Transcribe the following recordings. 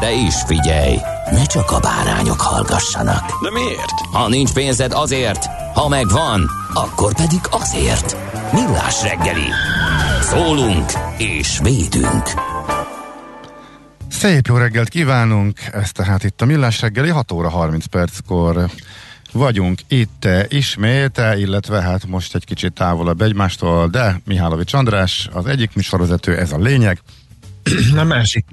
De is figyelj, ne csak a bárányok hallgassanak. De miért? Ha nincs pénzed azért, ha megvan, akkor pedig azért. Millás reggeli. Szólunk és védünk. Szép jó reggelt kívánunk, ez tehát itt a Millás reggeli 6 óra 30 perckor vagyunk itt ismét, illetve hát most egy kicsit távolabb egymástól, de Mihálovics András, az egyik műsorvezető, ez a lényeg, a másik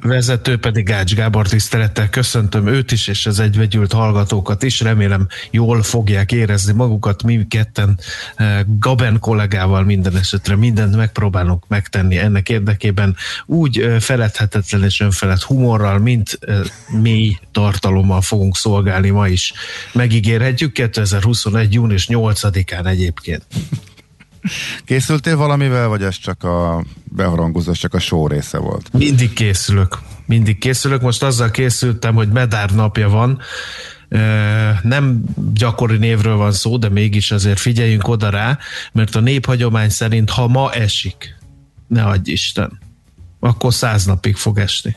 vezető pedig Ács Gábor tisztelettel köszöntöm őt is, és az egyvegyült hallgatókat is. Remélem jól fogják érezni magukat. Mi ketten eh, Gaben kollégával minden esetre mindent megpróbálunk megtenni ennek érdekében. Úgy eh, feledhetetlen és önfelett humorral, mint eh, mély tartalommal fogunk szolgálni ma is. Megígérhetjük 2021. június 8-án egyébként. Készültél valamivel, vagy ez csak a beharangozás, csak a show része volt? Mindig készülök. Mindig készülök. Most azzal készültem, hogy medár napja van. Nem gyakori névről van szó, de mégis azért figyeljünk oda rá, mert a néphagyomány szerint, ha ma esik, ne adj Isten, akkor száz napig fog esni.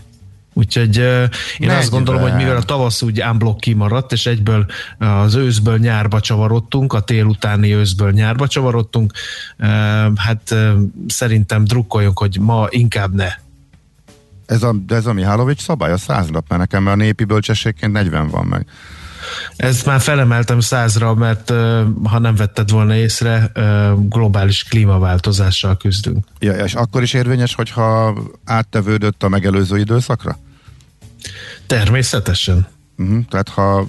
Úgyhogy uh, én Mennyivel? azt gondolom, hogy mivel a tavasz úgy ámblok kimaradt, és egyből az őszből nyárba csavarodtunk, a tél utáni őszből nyárba csavarodtunk, uh, hát uh, szerintem drukkoljunk, hogy ma inkább ne. Ez a, de ez a Mihálovics szabály, a száz nap, mert nekem a népi bölcsességként 40 van meg. Ezt már felemeltem százra, mert ha nem vetted volna észre, globális klímaváltozással küzdünk. Ja, és akkor is érvényes, hogyha áttevődött a megelőző időszakra? Természetesen. Uh-huh, tehát ha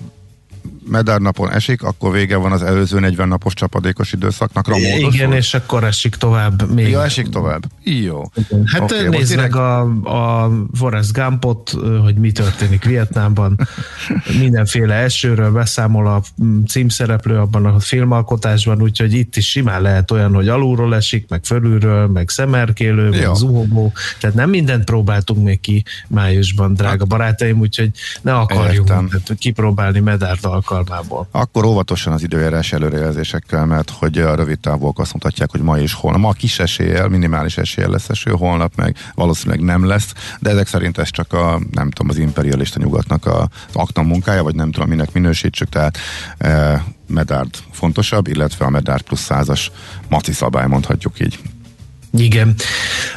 medárnapon esik, akkor vége van az előző 40 napos csapadékos időszaknak. Ramódos Igen, és akkor esik tovább. Még. Ja, esik tovább. Jó. Hát okay, nézd meg a, a Forrest Gumpot, hogy mi történik Vietnámban. Mindenféle esőről beszámol a címszereplő abban a filmalkotásban, úgyhogy itt is simán lehet olyan, hogy alulról esik, meg fölülről, meg szemerkélő, meg Jó. zuhogó. Tehát nem mindent próbáltunk még ki májusban, drága hát, barátaim, úgyhogy ne akarjunk kipróbálni medárt alkalmából. Akkor óvatosan az időjárás előrejelzésekkel, mert hogy a rövid távok azt mutatják, hogy ma és holnap. Ma kis eséllyel, minimális eséllyel lesz eső, holnap meg valószínűleg nem lesz, de ezek szerint ez csak a, nem tudom, az imperialista nyugatnak a, az akta munkája, vagy nem tudom, minek minősítsük, tehát e, Medard fontosabb, illetve a Medard plusz százas maci szabály, mondhatjuk így. Igen.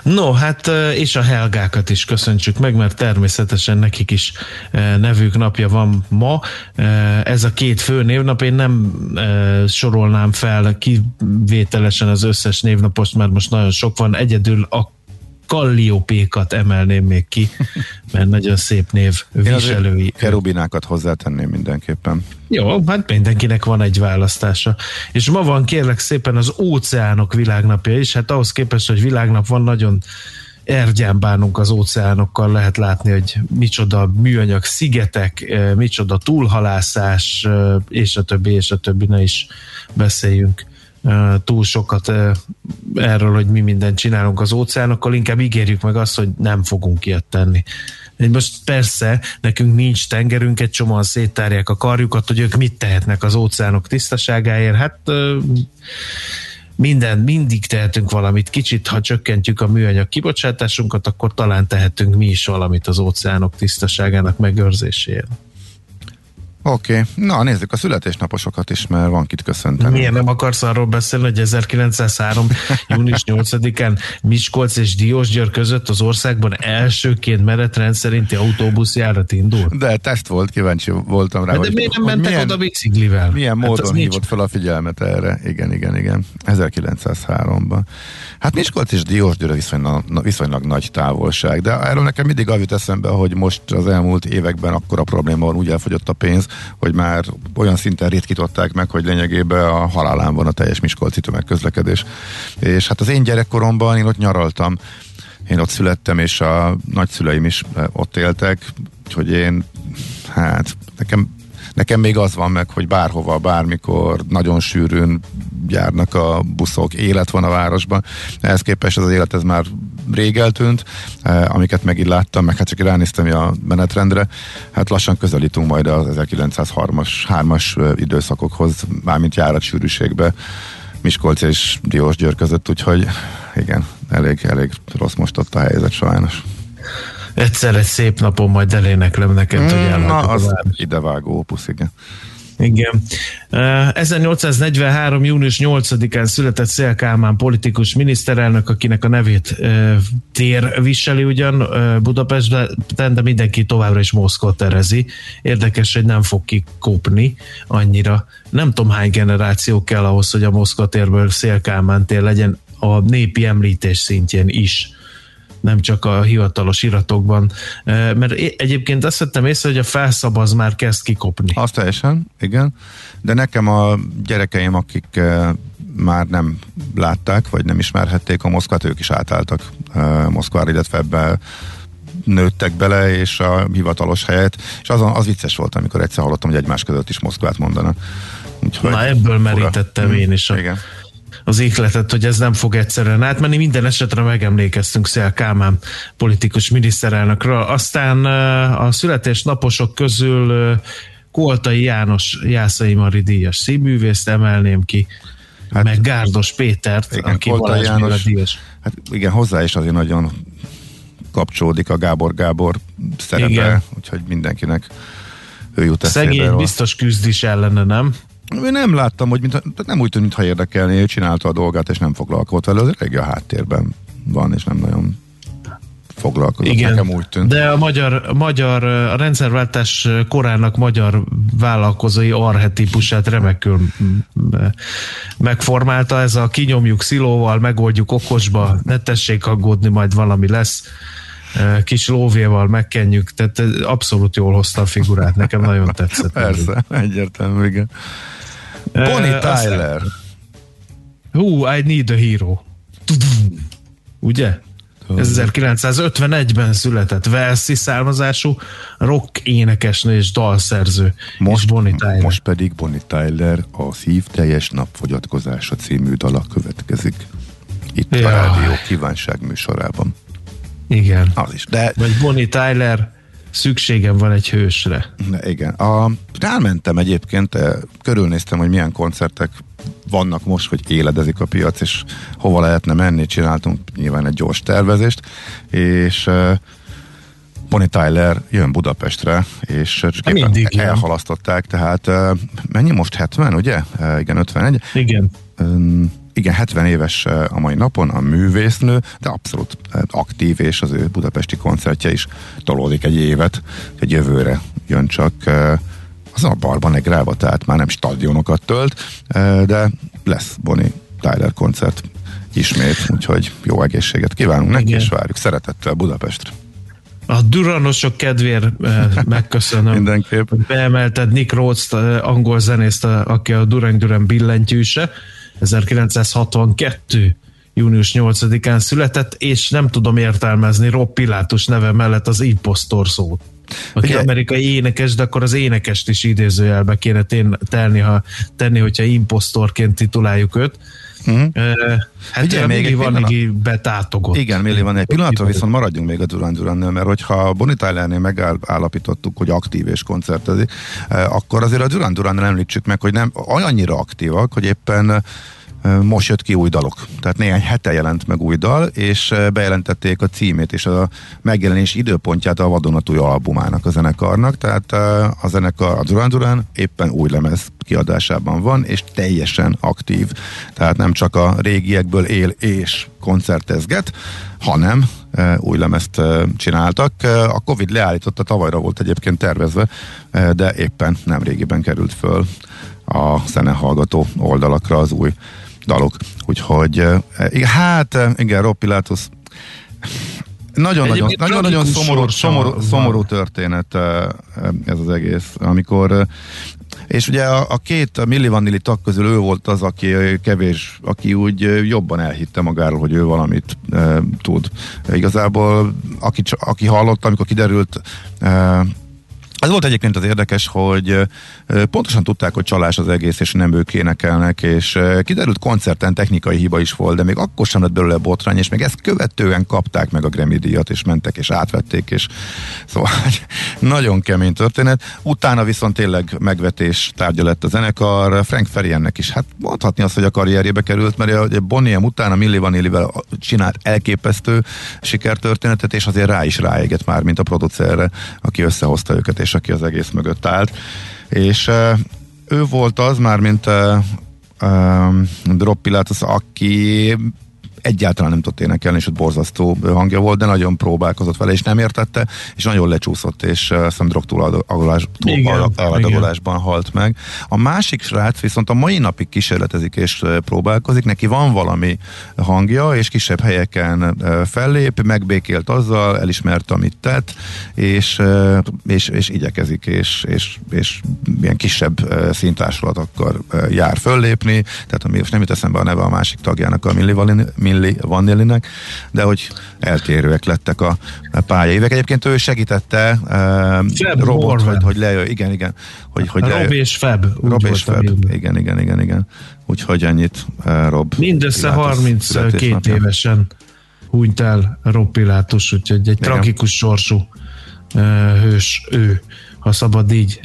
No, hát és a Helgákat is köszöntsük meg, mert természetesen nekik is nevük napja van ma. Ez a két fő névnap, én nem sorolnám fel kivételesen az összes névnapost, mert most nagyon sok van, egyedül a Kalliopékat emelném még ki, mert nagyon szép név viselői. Kerubinákat hozzátenném mindenképpen. Jó, hát mindenkinek van egy választása. És ma van kérlek szépen az óceánok világnapja is, hát ahhoz képest, hogy világnap van, nagyon ergyán bánunk az óceánokkal, lehet látni, hogy micsoda műanyag szigetek, eh, micsoda túlhalászás, eh, és a többi, és a többi, ne is beszéljünk túl sokat erről, hogy mi mindent csinálunk az óceánokkal, inkább ígérjük meg azt, hogy nem fogunk ilyet tenni. Most persze, nekünk nincs tengerünk, egy csomóan széttárják a karjukat, hogy ők mit tehetnek az óceánok tisztaságáért. Hát minden, mindig tehetünk valamit. Kicsit, ha csökkentjük a műanyag kibocsátásunkat, akkor talán tehetünk mi is valamit az óceánok tisztaságának megőrzéséért. Oké, okay. na nézzük a születésnaposokat is, mert van kit köszönteni. Miért nem akarsz arról beszélni, hogy 1903. június 8-án Miskolc és Diósgyőr között az országban elsőként menetrend szerinti autóbuszjárat indult? De teszt volt, kíváncsi voltam rá. Hát de hogy, miért nem mentek milyen, oda biciklivel? Milyen Hát módon az hívott nincs. fel a figyelmet erre? Igen, igen, igen. 1903-ban. Hát Miskolc és Diósgyőr viszonylag, viszonylag nagy távolság, de erről nekem mindig az jut eszembe, hogy most az elmúlt években akkora probléma van, úgy elfogyott a pénz, hogy már olyan szinten ritkították meg, hogy lényegében a halálán van a teljes Miskolci tömegközlekedés. És hát az én gyerekkoromban én ott nyaraltam, én ott születtem, és a nagyszüleim is eh, ott éltek, úgyhogy én, hát nekem, nekem még az van meg, hogy bárhova, bármikor nagyon sűrűn járnak a buszok, élet van a városban. Ehhez képest ez az élet ez már rég eltűnt, eh, amiket megint láttam, meg hát csak ránéztem a menetrendre, hát lassan közelítünk majd az 1903-as 3-as eh, időszakokhoz, mármint járat sűrűségbe, Miskolc és Diósgyőr között, úgyhogy igen, elég, elég rossz most ott a helyzet sajnos. Egyszer egy szép napon majd eléneklem neked, hogy Mm, Na, elhagyjuk a az idevágó opusz, igen. Igen. Eh, 1843. június 8-án született Szél Kálmán politikus miniszterelnök, akinek a nevét tér viseli ugyan Budapesten, de mindenki továbbra is Moszkva terezi. Érdekes, hogy nem fog kikopni annyira. Nem tudom hány generáció kell ahhoz, hogy a Moszkva térből Szél Kálmán tér legyen a népi említés szintjén is nem csak a hivatalos iratokban, mert egyébként azt vettem észre, hogy a felszabaz már kezd kikopni. Az teljesen, igen. De nekem a gyerekeim, akik már nem látták, vagy nem ismerhették a Moszkvát, ők is átálltak Moszkvára, illetve ebbe nőttek bele, és a hivatalos helyet, és azon, az vicces volt, amikor egyszer hallottam, hogy egymás között is Moszkvát mondanak. Úgyhogy Na ebből fura. merítettem én is a, Igen. Az ihletet, hogy ez nem fog egyszerűen átmenni. Minden esetre megemlékeztünk Szél Kálmán politikus miniszterelnökről. Aztán a születésnaposok közül Koltai János Jászai Mari díjas színművészt emelném ki, Hát- meg Gárdos Pétert, Igen, aki Koltai János. díjas. Hát igen, hozzá is azért nagyon kapcsolódik a Gábor Gábor szerepe, Igen. úgyhogy mindenkinek ő jut eszébe. Szegény biztos küzd is ellene, nem? Én nem láttam, hogy mintha, nem úgy tűnt, mintha érdekelné, ő csinálta a dolgát, és nem foglalkozott vele, az elég a háttérben van, és nem nagyon foglalkozott. Igen, Nekem úgy tűnt. de a magyar, a magyar, a rendszerváltás korának magyar vállalkozói arhetipusát remekül megformálta. Ez a kinyomjuk szilóval, megoldjuk okosba, ne tessék aggódni, majd valami lesz. Kis lóvéval megkenjük, tehát abszolút jól hozta a figurát, nekem nagyon tetszett. Persze, egyértelmű, igen. Bonnie aztán- Tyler. Who I need a hero. Ugye? 1951-ben született Velszi származású rock énekesnő és dalszerző. Most, és Bonnie Tyler. most pedig Bonnie Tyler a Szív teljes napfogyatkozása című dala következik. Itt a Jaj. rádió kívánság műsorában. Igen. Az is. De Vagy Bonnie Tyler, szükségem van egy hősre. De igen. A, rámentem egyébként, eh, körülnéztem, hogy milyen koncertek vannak most, hogy éledezik a piac, és hova lehetne menni, csináltunk nyilván egy gyors tervezést, és eh, Bonnie Tyler jön Budapestre, és csak éppen mindig elhalasztották, tehát eh, mennyi most 70, ugye? Igen, 51. Igen. Üm, igen, 70 éves eh, a mai napon a művésznő, de abszolút eh, aktív, és az ő budapesti koncertje is tolódik egy évet, egy jövőre jön csak eh, az a barban egy gráva, tehát már nem stadionokat tölt, de lesz Bonnie Tyler koncert ismét, úgyhogy jó egészséget kívánunk neki, Igen. és várjuk szeretettel Budapestre. A duranosok kedvéért eh, megköszönöm. Mindenképp. beemelted Nick Rhodes-t, eh, angol zenészt, aki a Duran Duran billentyűse, 1962 június 8-án született, és nem tudom értelmezni Rob Pilátus neve mellett az impostor szót. Aki Ugye- amerikai énekes, de akkor az énekest is idézőjelbe kéne tenni, ha, tenni, hogyha impostorként tituláljuk őt. Mhm. Uh, hát Ugye, még egy van így betátogott. Igen, Milli van egy pillanatra, viszont maradjunk még a Duran Durannél, mert hogyha Bonnie Tylernél megállapítottuk, hogy aktív és koncertezik, eh, akkor azért a Duran Durannál említsük meg, hogy nem annyira aktívak, hogy éppen most jött ki új dalok. Tehát néhány hete jelent meg új dal, és bejelentették a címét és a megjelenés időpontját a vadonatúj albumának a zenekarnak. Tehát a zenekar, a Duran Duran éppen új lemez kiadásában van, és teljesen aktív. Tehát nem csak a régiekből él és koncertezget, hanem új lemezt csináltak. A Covid leállította, tavalyra volt egyébként tervezve, de éppen nem régiben került föl a zenehallgató oldalakra az új dalok. Úgyhogy hát igen, Rob Pilatus nagyon-nagyon nagyon, nagyon szomorú, szomorú, szomorú történet ez az egész, amikor és ugye a, a két a Milli Vanilli tag közül ő volt az, aki kevés, aki úgy jobban elhitte magáról, hogy ő valamit e, tud. Igazából aki, aki hallott, amikor kiderült e, ez volt egyébként az érdekes, hogy pontosan tudták, hogy csalás az egész, és nem ők énekelnek, és kiderült koncerten technikai hiba is volt, de még akkor sem lett belőle botrány, és még ezt követően kapták meg a Grammy díjat, és mentek, és átvették, és szóval nagyon kemény történet. Utána viszont tényleg megvetés tárgya lett a zenekar. Frank Feriennek is, hát mondhatni azt, hogy a karrierjébe került, mert a Boniem után a Milli Vanillivel csinált elképesztő sikertörténetet, és azért rá is ráégett már, mint a producerre, aki összehozta őket, és aki az egész mögött állt. És ő volt az már, mint Drop Pilatus, aki egyáltalán nem tudott énekelni, és ott borzasztó hangja volt, de nagyon próbálkozott vele, és nem értette, és nagyon lecsúszott, és uh, hiszem drog túladagolásban halt meg. A másik srác viszont a mai napig kísérletezik és próbálkozik, neki van valami hangja, és kisebb helyeken fellép, megbékélt azzal, elismerte, amit tett, és, és, és igyekezik, és, és, és ilyen kisebb színtársulatokkal uh, jár föllépni, tehát ami most nem jut eszembe a neve a másik tagjának, a Milli Milli Vanillinek, de hogy eltérőek lettek a, a pályaévek. Egyébként ő segítette uh, Robot, hogy, hogy lejön, igen, igen. Hogy, hogy Rob és Feb. Rob és Feb, igen, igen, igen, igen. Úgyhogy ennyit uh, Rob. Mindössze 32 évesen hunyt el Rob Pilátus, úgyhogy egy igen. tragikus sorsú uh, hős ő ha szabad így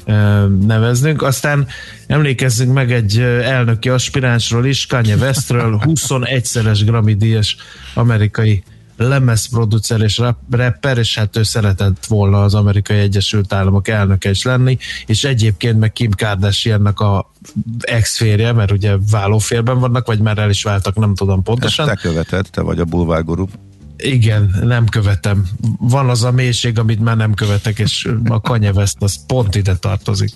neveznünk. Aztán emlékezzünk meg egy elnöki aspiránsról is, Kanye Westről, 21-szeres Grammy díjas amerikai lemezproducer és rapper, és hát ő szeretett volna az amerikai Egyesült Államok elnöke is lenni, és egyébként meg Kim Kardashiannak a ex-férje, mert ugye vállófélben vannak, vagy már el is váltak, nem tudom pontosan. Ezt te követed, te vagy a bulvárguru. Igen, nem követem. Van az a mélység, amit már nem követek, és a kanyeveszt az pont ide tartozik.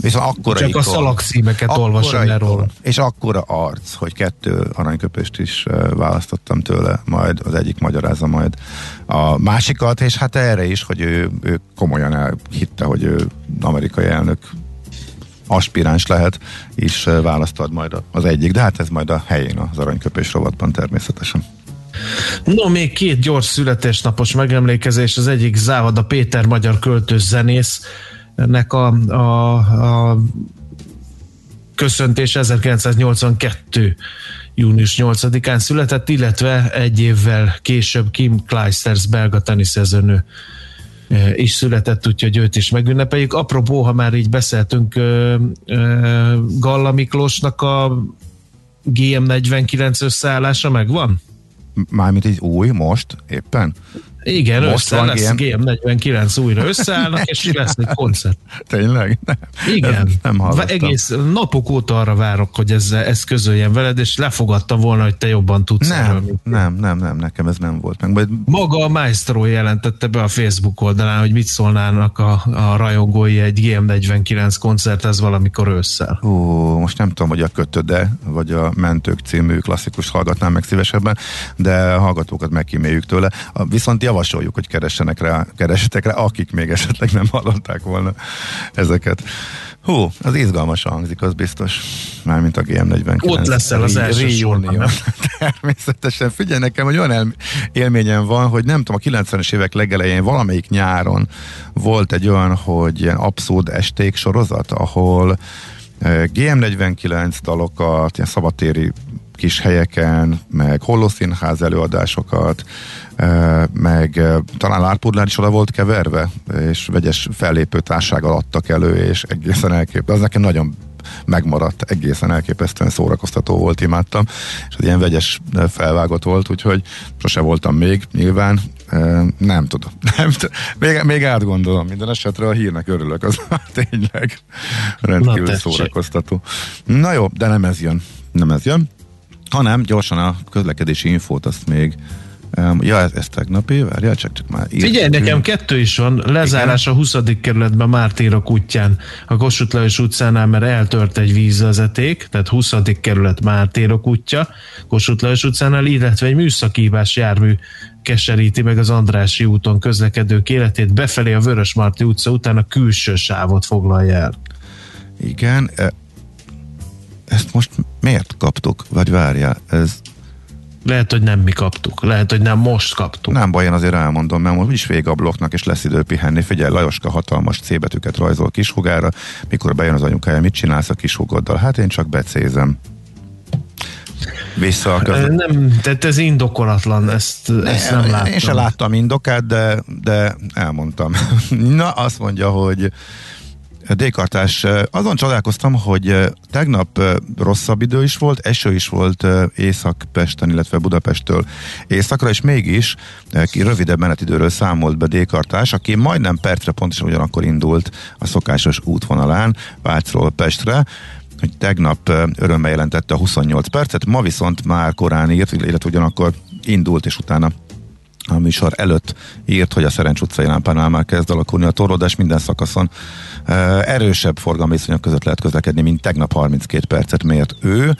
Viszont akkora Csak ikon, a szalagszímeket olvasom erről. És akkora arc, hogy kettő aranyköpést is választottam tőle, majd az egyik magyarázza majd a másikat, és hát erre is, hogy ő, ő komolyan elhitte, hogy ő amerikai elnök aspiráns lehet, és választad majd az egyik, de hát ez majd a helyén az aranyköpés rovatban természetesen. No, még két gyors születésnapos megemlékezés. Az egyik Závada Péter, magyar költő zenész, nek a, a, a köszöntés 1982 június 8-án született, illetve egy évvel később Kim Clijsters belga teniszezőnő is született, úgyhogy őt is megünnepeljük. Apropó, ha már így beszéltünk Galla Miklósnak a GM49 összeállása megvan? Mármint egy új, most, éppen? Igen, Most össze lesz GM49 újra összeállnak, és lesz egy koncert. Tényleg? Nem. Igen. Ez nem hallottam. Egész napok óta arra várok, hogy ez, ez közöljen veled, és lefogadtam volna, hogy te jobban tudsz nem, erről. Nem, nem, nem, nekem ez nem volt meg. Majd... Maga a Maestro jelentette be a Facebook oldalán, hogy mit szólnának a, a rajongói egy GM49 koncerthez valamikor ősszel. Ó, most nem tudom, hogy a kötöde, vagy a Mentők című klasszikus hallgatnám meg szívesebben, de hallgatókat megkíméljük tőle. Viszont javasoljuk, hogy keressenek rá, keressetek rá, akik még esetleg nem hallották volna ezeket. Hú, az izgalmas hangzik, az biztos. Mármint a GM49. Ott leszel az első sorban. Természetesen. Figyelj nekem, hogy olyan élményem van, hogy nem tudom, a 90-es évek legelején valamelyik nyáron volt egy olyan, hogy ilyen abszurd esték sorozat, ahol eh, GM49 dalokat, ilyen szabatéri kis helyeken, meg hollószínház előadásokat, meg talán Árpudlán is oda volt keverve, és vegyes fellépő társággal adtak elő, és egészen elkép. Az nekem nagyon megmaradt, egészen elképesztően szórakoztató volt, imádtam, és az ilyen vegyes felvágott volt, úgyhogy sose voltam még, nyilván, nem tudom. Nem tudom. Még, még átgondolom. Minden esetre a hírnek örülök. Az tényleg rendkívül Na, szórakoztató. Na jó, de nem ez jön. Nem ez jön. Hanem gyorsan a közlekedési infót azt még Um, ja, ez, ez tegnapi, várjál, csak, csak már írtam. Figyelj, nekem kettő is van. Lezárás Igen? a 20. kerületben Mártírok útján, a Kossuth Lajos utcánál, mert eltört egy vízvezeték, tehát 20. kerület Mártírok útja, Kossuth Lajos utcánál, illetve egy műszakívás jármű keseríti meg az Andrási úton közlekedők életét, befelé a Vörösmarty utca után a külső sávot foglalja el. Igen, e, ezt most miért kaptuk? Vagy várjál, ez lehet, hogy nem mi kaptuk. Lehet, hogy nem most kaptuk. Nem baj, én azért elmondom, mert most is vége a blokknak, és lesz idő pihenni. Figyelj, Lajoska hatalmas C betűket rajzol kishugára, mikor bejön az anyukája, mit csinálsz a kishugoddal? Hát én csak becézem. Vissza a között. Nem, tehát ez indokolatlan, ezt, ne, ezt nem láttam. Én sem láttam indokát, de, de elmondtam. Na, azt mondja, hogy Dékartás. Azon csodálkoztam, hogy tegnap rosszabb idő is volt, eső is volt Észak-Pesten, illetve Budapesttől északra, és mégis rövidebb menetidőről számolt be Dékartás, aki majdnem percre pontosan ugyanakkor indult a szokásos útvonalán Vácról Pestre, hogy tegnap örömmel jelentette a 28 percet, ma viszont már korán írt, illetve ugyanakkor indult, és utána a műsor előtt írt, hogy a Szerencs utcai lámpánál már kezd alakulni a torlódás minden szakaszon. Erősebb forgalmi viszonyok között lehet közlekedni, mint tegnap 32 percet mért ő.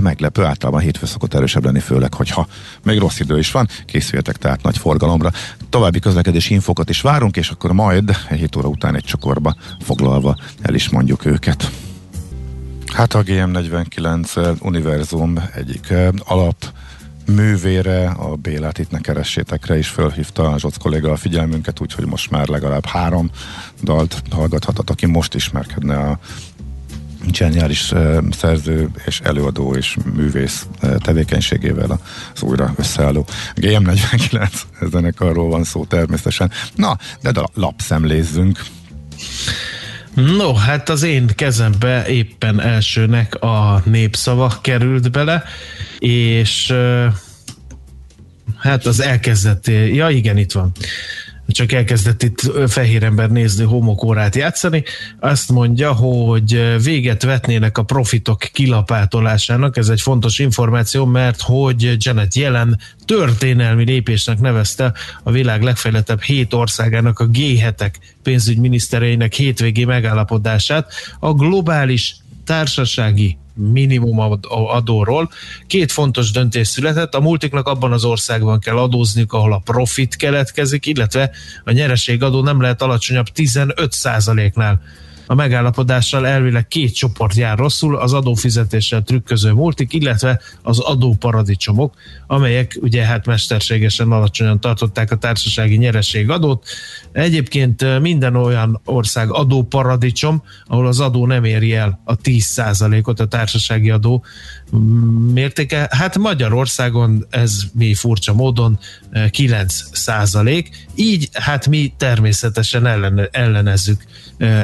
Meglepő, általában hétfő szokott erősebb lenni, főleg, hogyha még rossz idő is van. Készüljetek tehát nagy forgalomra. További közlekedési infokat is várunk, és akkor majd egy 7 óra után egy csokorba foglalva el is mondjuk őket. Hát a GM49 Univerzum egyik alap művére, a Bélát itt ne keressétekre is fölhívta Zsoc kolléga a figyelmünket, úgyhogy most már legalább három dalt hallgathatat, aki most ismerkedne a zseniális szerző és előadó és művész tevékenységével az újra összeálló GM49 zenekarról van szó természetesen. Na, de lapszemlézzünk. No, hát az én kezembe éppen elsőnek a népszava került bele, és hát az elkezdett, ja igen, itt van csak elkezdett itt fehér ember nézni homokórát játszani, azt mondja, hogy véget vetnének a profitok kilapátolásának, ez egy fontos információ, mert hogy Janet Yellen történelmi lépésnek nevezte a világ legfejlettebb hét országának a G7-ek pénzügyminisztereinek hétvégi megállapodását. A globális társasági minimum adóról. Két fontos döntés született, a multiknak abban az országban kell adózniuk, ahol a profit keletkezik, illetve a nyereségadó nem lehet alacsonyabb 15%-nál a megállapodással elvileg két csoport jár rosszul, az adófizetéssel trükköző multik, illetve az adóparadicsomok, amelyek ugye hát mesterségesen alacsonyan tartották a társasági nyereségadót. Egyébként minden olyan ország adóparadicsom, ahol az adó nem éri el a 10%-ot a társasági adó mértéke. Hát Magyarországon ez mi furcsa módon 9 százalék, így hát mi természetesen ellen, ellenezzük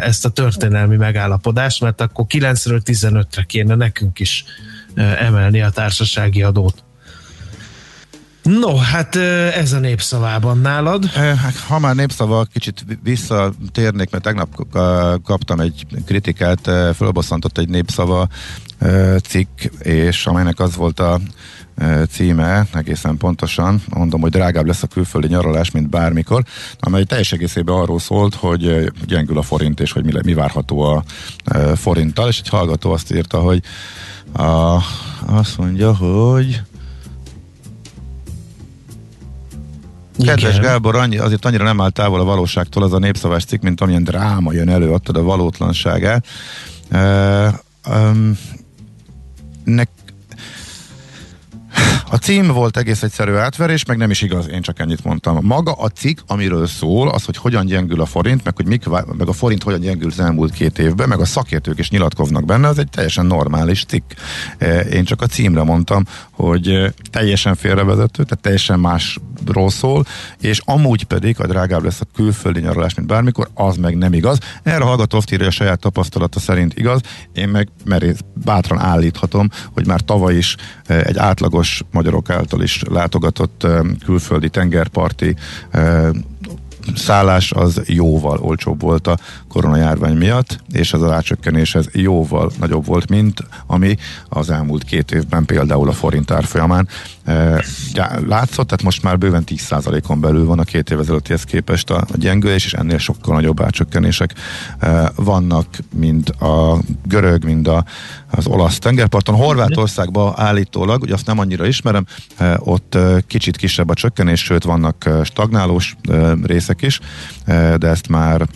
ezt a történelmi megállapodást, mert akkor 9-ről 15-re kéne nekünk is emelni a társasági adót. No, hát ez a népszavában nálad. Hát, ha már népszava, kicsit visszatérnék, mert tegnap kaptam egy kritikát, fölbosszantott egy népszava cikk, és amelynek az volt a címe, egészen pontosan, mondom, hogy drágább lesz a külföldi nyaralás, mint bármikor, amely teljes egészében arról szólt, hogy gyengül a forint, és hogy mi, mi várható a forinttal, és egy hallgató azt írta, hogy a, azt mondja, hogy Kedves Igen. Gábor, annyi, azért annyira nem áll távol a valóságtól az a népszavás cikk, mint amilyen dráma jön elő, adtad a valótlanságát. Uh, um, nek, a cím volt egész egyszerű átverés, meg nem is igaz, én csak ennyit mondtam. Maga a cikk, amiről szól, az, hogy hogyan gyengül a forint, meg hogy mik, meg a forint hogyan gyengül az elmúlt két évben, meg a szakértők is nyilatkoznak benne, az egy teljesen normális cikk. E, én csak a címre mondtam, hogy e, teljesen félrevezető, tehát teljesen más ról szól, és amúgy pedig a drágább lesz a külföldi nyaralás, mint bármikor, az meg nem igaz. Erre a hallgató írja a saját tapasztalata szerint igaz, én meg merész bátran állíthatom, hogy már tavaly is egy átlagos magyarok által is látogatott külföldi tengerparti szállás az jóval olcsóbb volt a koronajárvány miatt, és az a rácsökkenés ez jóval nagyobb volt, mint ami az elmúlt két évben például a forint árfolyamán látszott, tehát most már bőven 10%-on belül van a két év ezelőttihez képest a, gyengülés, és ennél sokkal nagyobb árcsökkenések vannak, mint a görög, mint a, az olasz tengerparton. Horvátországban állítólag, ugye azt nem annyira ismerem, ott kicsit kisebb a csökkenés, sőt vannak stagnálós részek is, de ezt már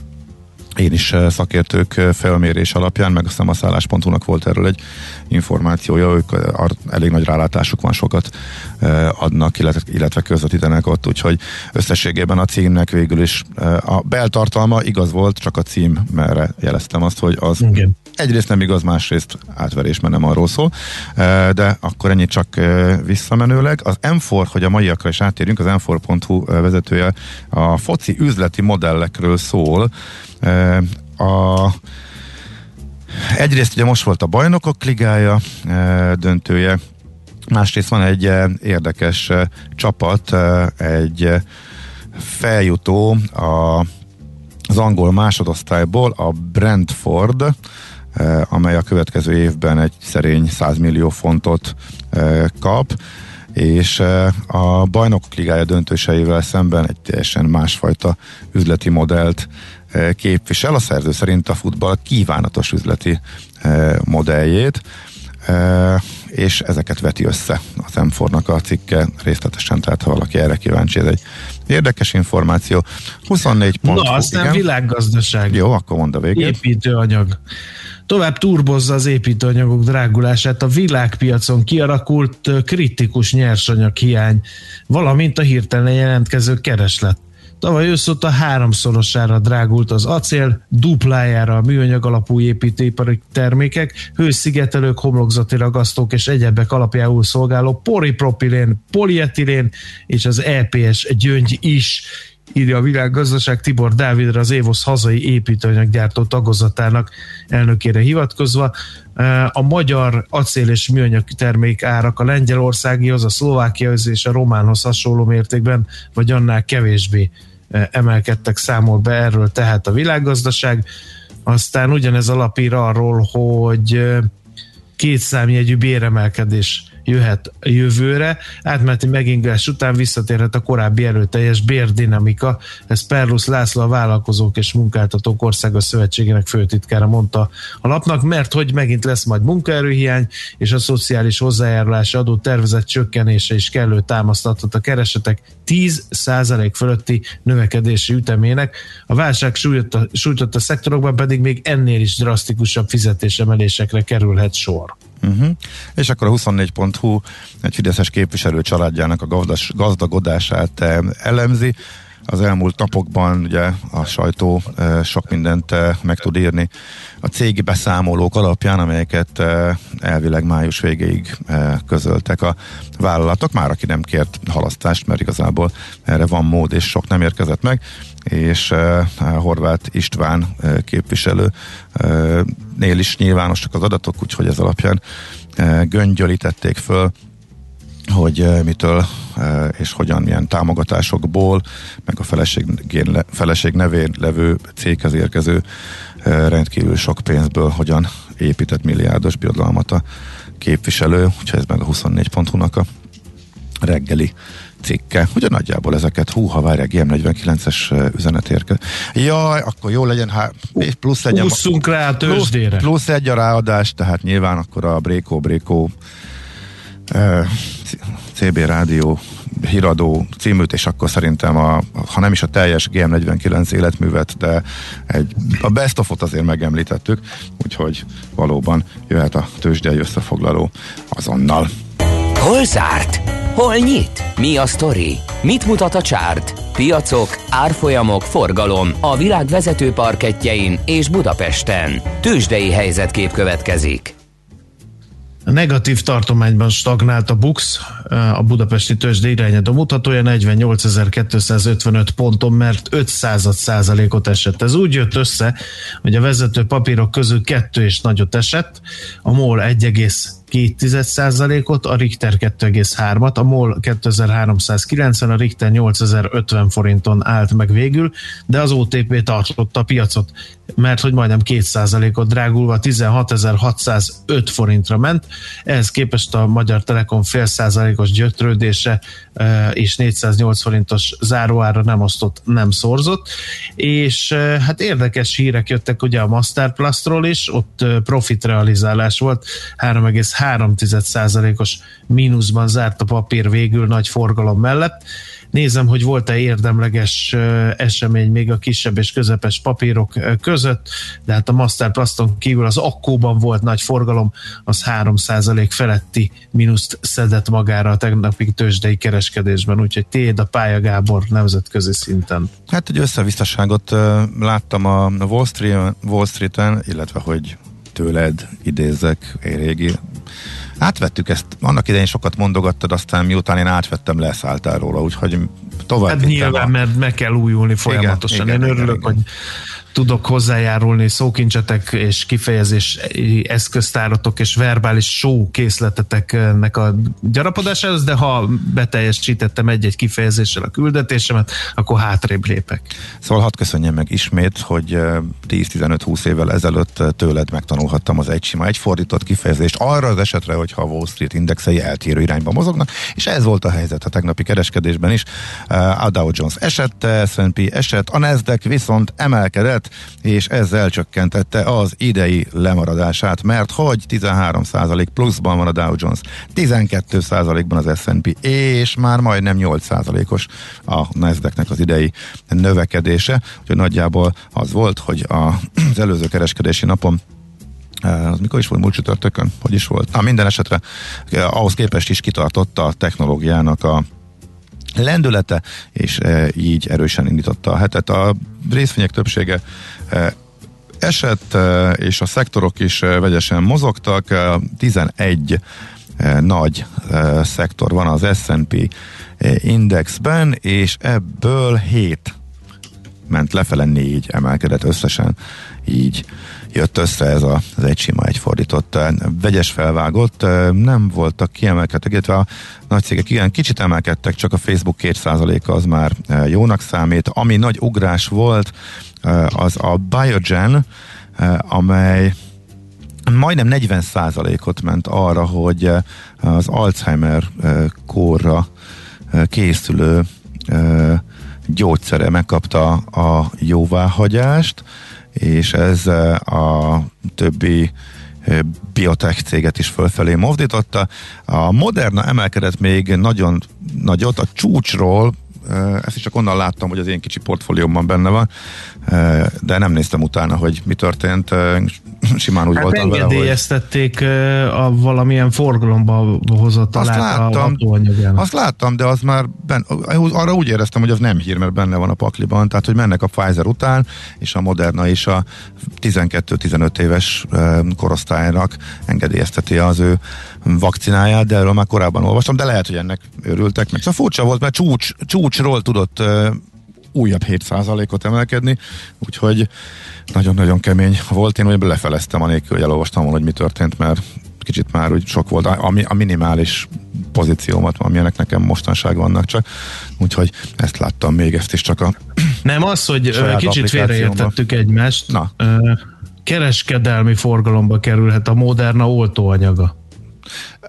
én is eh, szakértők eh, felmérés alapján, meg a szállás.hu-nak volt erről egy információja, ők eh, elég nagy rálátásuk van, sokat adnak, illetve, közvetítenek ott, úgyhogy összességében a címnek végül is a beltartalma igaz volt, csak a cím, merre jeleztem azt, hogy az Igen. Egyrészt nem igaz, másrészt átverés, mert nem arról szól, de akkor ennyit csak visszamenőleg. Az m hogy a maiakra is átérjünk, az m vezetője a foci üzleti modellekről szól, a Egyrészt ugye most volt a bajnokok ligája döntője, másrészt van egy érdekes csapat, egy feljutó a, az angol másodosztályból, a Brentford, amely a következő évben egy szerény 100 millió fontot kap, és a bajnokok ligája döntőseivel szemben egy teljesen másfajta üzleti modellt képvisel, a szerző szerint a futball kívánatos üzleti modelljét, és ezeket veti össze a Temfornak a cikke részletesen, tehát ha valaki erre kíváncsi, ez egy érdekes információ. 24 pont. Na, aztán igen. világgazdaság. Jó, akkor mondd a végét. Építőanyag. Tovább turbozza az építőanyagok drágulását a világpiacon kialakult kritikus nyersanyag hiány, valamint a hirtelen jelentkező kereslet. Tavaly őszóta háromszorosára drágult az acél, duplájára a műanyag alapú építőipari termékek, hőszigetelők, homlokzati ragasztók és egyebek alapjául szolgáló polipropilén, polietilén és az EPS gyöngy is írja a világgazdaság Tibor Dávidra az Évosz hazai építőanyaggyártó tagozatának elnökére hivatkozva. A magyar acél és műanyag termék árak a lengyelországihoz, a szlovákiahoz és a románhoz hasonló mértékben, vagy annál kevésbé emelkedtek, számol be erről tehát a világgazdaság. Aztán ugyanez alapír arról, hogy két számjegyű béremelkedés jöhet jövőre. Átmeneti megingás után visszatérhet a korábbi erőteljes bérdinamika. Ez Perlus László a Vállalkozók és Munkáltatók Országos Szövetségének főtitkára mondta a lapnak, mert hogy megint lesz majd munkaerőhiány, és a szociális hozzájárulási adó tervezett csökkenése is kellő támasztatott a keresetek 10% fölötti növekedési ütemének. A válság sújtotta, sújtotta szektorokban pedig még ennél is drasztikusabb fizetésemelésekre kerülhet sor. Uh-huh. És akkor a 24.hu egy fideszes képviselő családjának a gazdas, gazdagodását eh, elemzi. Az elmúlt napokban ugye a sajtó e, sok mindent e, meg tud írni a cégi beszámolók alapján, amelyeket e, elvileg május végéig közöltek a vállalatok. Már aki nem kért halasztást, mert igazából erre van mód, és sok nem érkezett meg és Horváth István képviselő nél is nyilvánosak az adatok, úgyhogy ez alapján göngyölítették föl hogy mitől és hogyan, milyen támogatásokból, meg a feleség, feleség nevén levő céghez érkező rendkívül sok pénzből hogyan épített milliárdos birodalmat a képviselő, úgyhogy ez meg a 24.hu-nak a reggeli cikke, hogy nagyjából ezeket, hú, ha várják, GM49-es üzenet érke. Jaj, akkor jó legyen, hát plusz egy... Ússzunk rá a tőzsdére. Plusz, plusz egy a ráadás, tehát nyilván akkor a Brékó, Brékó uh, CB Rádió híradó címűt, és akkor szerintem, a, ha nem is a teljes GM49 életművet, de egy, a best of-ot azért megemlítettük, úgyhogy valóban jöhet a tőzsdei összefoglaló azonnal. Hol zárt? Hol nyit? Mi a sztori? Mit mutat a csárt? Piacok, árfolyamok, forgalom a világ vezető parketjein és Budapesten. Tősdei helyzetkép következik. A negatív tartományban stagnált a BUX, a budapesti tőzsde irányadó mutatója 48.255 ponton, mert 5 százalékot esett. Ez úgy jött össze, hogy a vezető papírok közül kettő is nagyot esett, a MOL 2,2%-ot, a Richter 2,3-at, a MOL 2390, a Richter 8050 forinton állt meg végül, de az OTP tartotta a piacot, mert hogy majdnem 2%-ot drágulva 16605 forintra ment, ehhez képest a Magyar Telekom fél százalékos gyötrődése és 408 forintos záróára nem osztott, nem szorzott, és hát érdekes hírek jöttek ugye a Masterplastról is, ott profit realizálás volt, 3,3%-os mínuszban zárt a papír végül nagy forgalom mellett, Nézem, hogy volt-e érdemleges esemény még a kisebb és közepes papírok között, de hát a Masterplaston kívül az akkóban volt nagy forgalom, az 3% feletti mínuszt szedett magára a tegnapi tőzsdei kereskedésben, úgyhogy tiéd a pálya Gábor nemzetközi szinten. Hát egy összevisszaságot láttam a Wall, Street, Wall Street-en, illetve hogy tőled idézek egy régi Átvettük ezt, annak idején sokat mondogattad, aztán miután én átvettem, leszálltál róla, úgyhogy tovább. Hát nyilván, a... mert meg kell újulni folyamatosan. Igen, én igen, örülök, igen. hogy tudok hozzájárulni szókincsetek és kifejezés eszköztáratok és verbális show készleteteknek a gyarapodásához, de ha beteljesítettem egy-egy kifejezéssel a küldetésemet, akkor hátrébb lépek. Szóval hadd köszönjem meg ismét, hogy 10-15-20 évvel ezelőtt tőled megtanulhattam az egy sima, egy fordított kifejezést arra az esetre, hogyha a Wall Street indexei eltérő irányba mozognak, és ez volt a helyzet a tegnapi kereskedésben is. A Dow Jones esett, S&P esett, a Nasdaq viszont emelkedett, emelkedett, és ezzel csökkentette az idei lemaradását, mert hogy 13% pluszban van a Dow Jones, 12%-ban az S&P, és már majdnem 8%-os a Nasdaqnek az idei növekedése, úgyhogy nagyjából az volt, hogy az előző kereskedési napon az mikor is volt múlt csütörtökön? Hogy is volt? Na, minden esetre ahhoz képest is kitartotta a technológiának a lendülete, és e, így erősen indította a hetet. A részvények többsége e, esett, e, és a szektorok is e, vegyesen mozogtak. 11 e, nagy e, szektor van az S&P indexben, és ebből 7 ment lefele, 4 emelkedett összesen, így jött össze ez a, az egy sima, egy fordított vegyes felvágott, nem voltak kiemelkedtek, illetve a nagy cégek igen, kicsit emelkedtek, csak a Facebook 2%-a az már jónak számít. Ami nagy ugrás volt, az a Biogen, amely majdnem 40%-ot ment arra, hogy az Alzheimer kórra készülő gyógyszere megkapta a jóváhagyást, és ez a többi biotech céget is fölfelé mozdította. A Moderna emelkedett még nagyon nagyot, a csúcsról ezt is csak onnan láttam, hogy az én kicsi portfóliómban benne van, de nem néztem utána, hogy mi történt. Simán úgy hát voltam vele, engedélyeztették a valamilyen forgalomba hozott azt láttam, a Azt láttam, de az már ben, arra úgy éreztem, hogy az nem hír, mert benne van a pakliban, tehát hogy mennek a Pfizer után, és a Moderna is a 12-15 éves korosztálynak engedélyezteti az ő vakcináját, de erről már korábban olvastam, de lehet, hogy ennek örültek meg. Szóval furcsa volt, mert csúcs, csúcsról tudott újabb 7%-ot emelkedni, úgyhogy nagyon-nagyon kemény volt. Én hogy lefeleztem anélkül, hogy elolvastam volna, hogy mi történt, mert kicsit már úgy sok volt a, a minimális pozíciómat, amilyenek nekem mostanság vannak csak, úgyhogy ezt láttam még, ezt is csak a Nem az, hogy kicsit félreértettük egymást. Na. Kereskedelmi forgalomba kerülhet a Moderna oltóanyaga.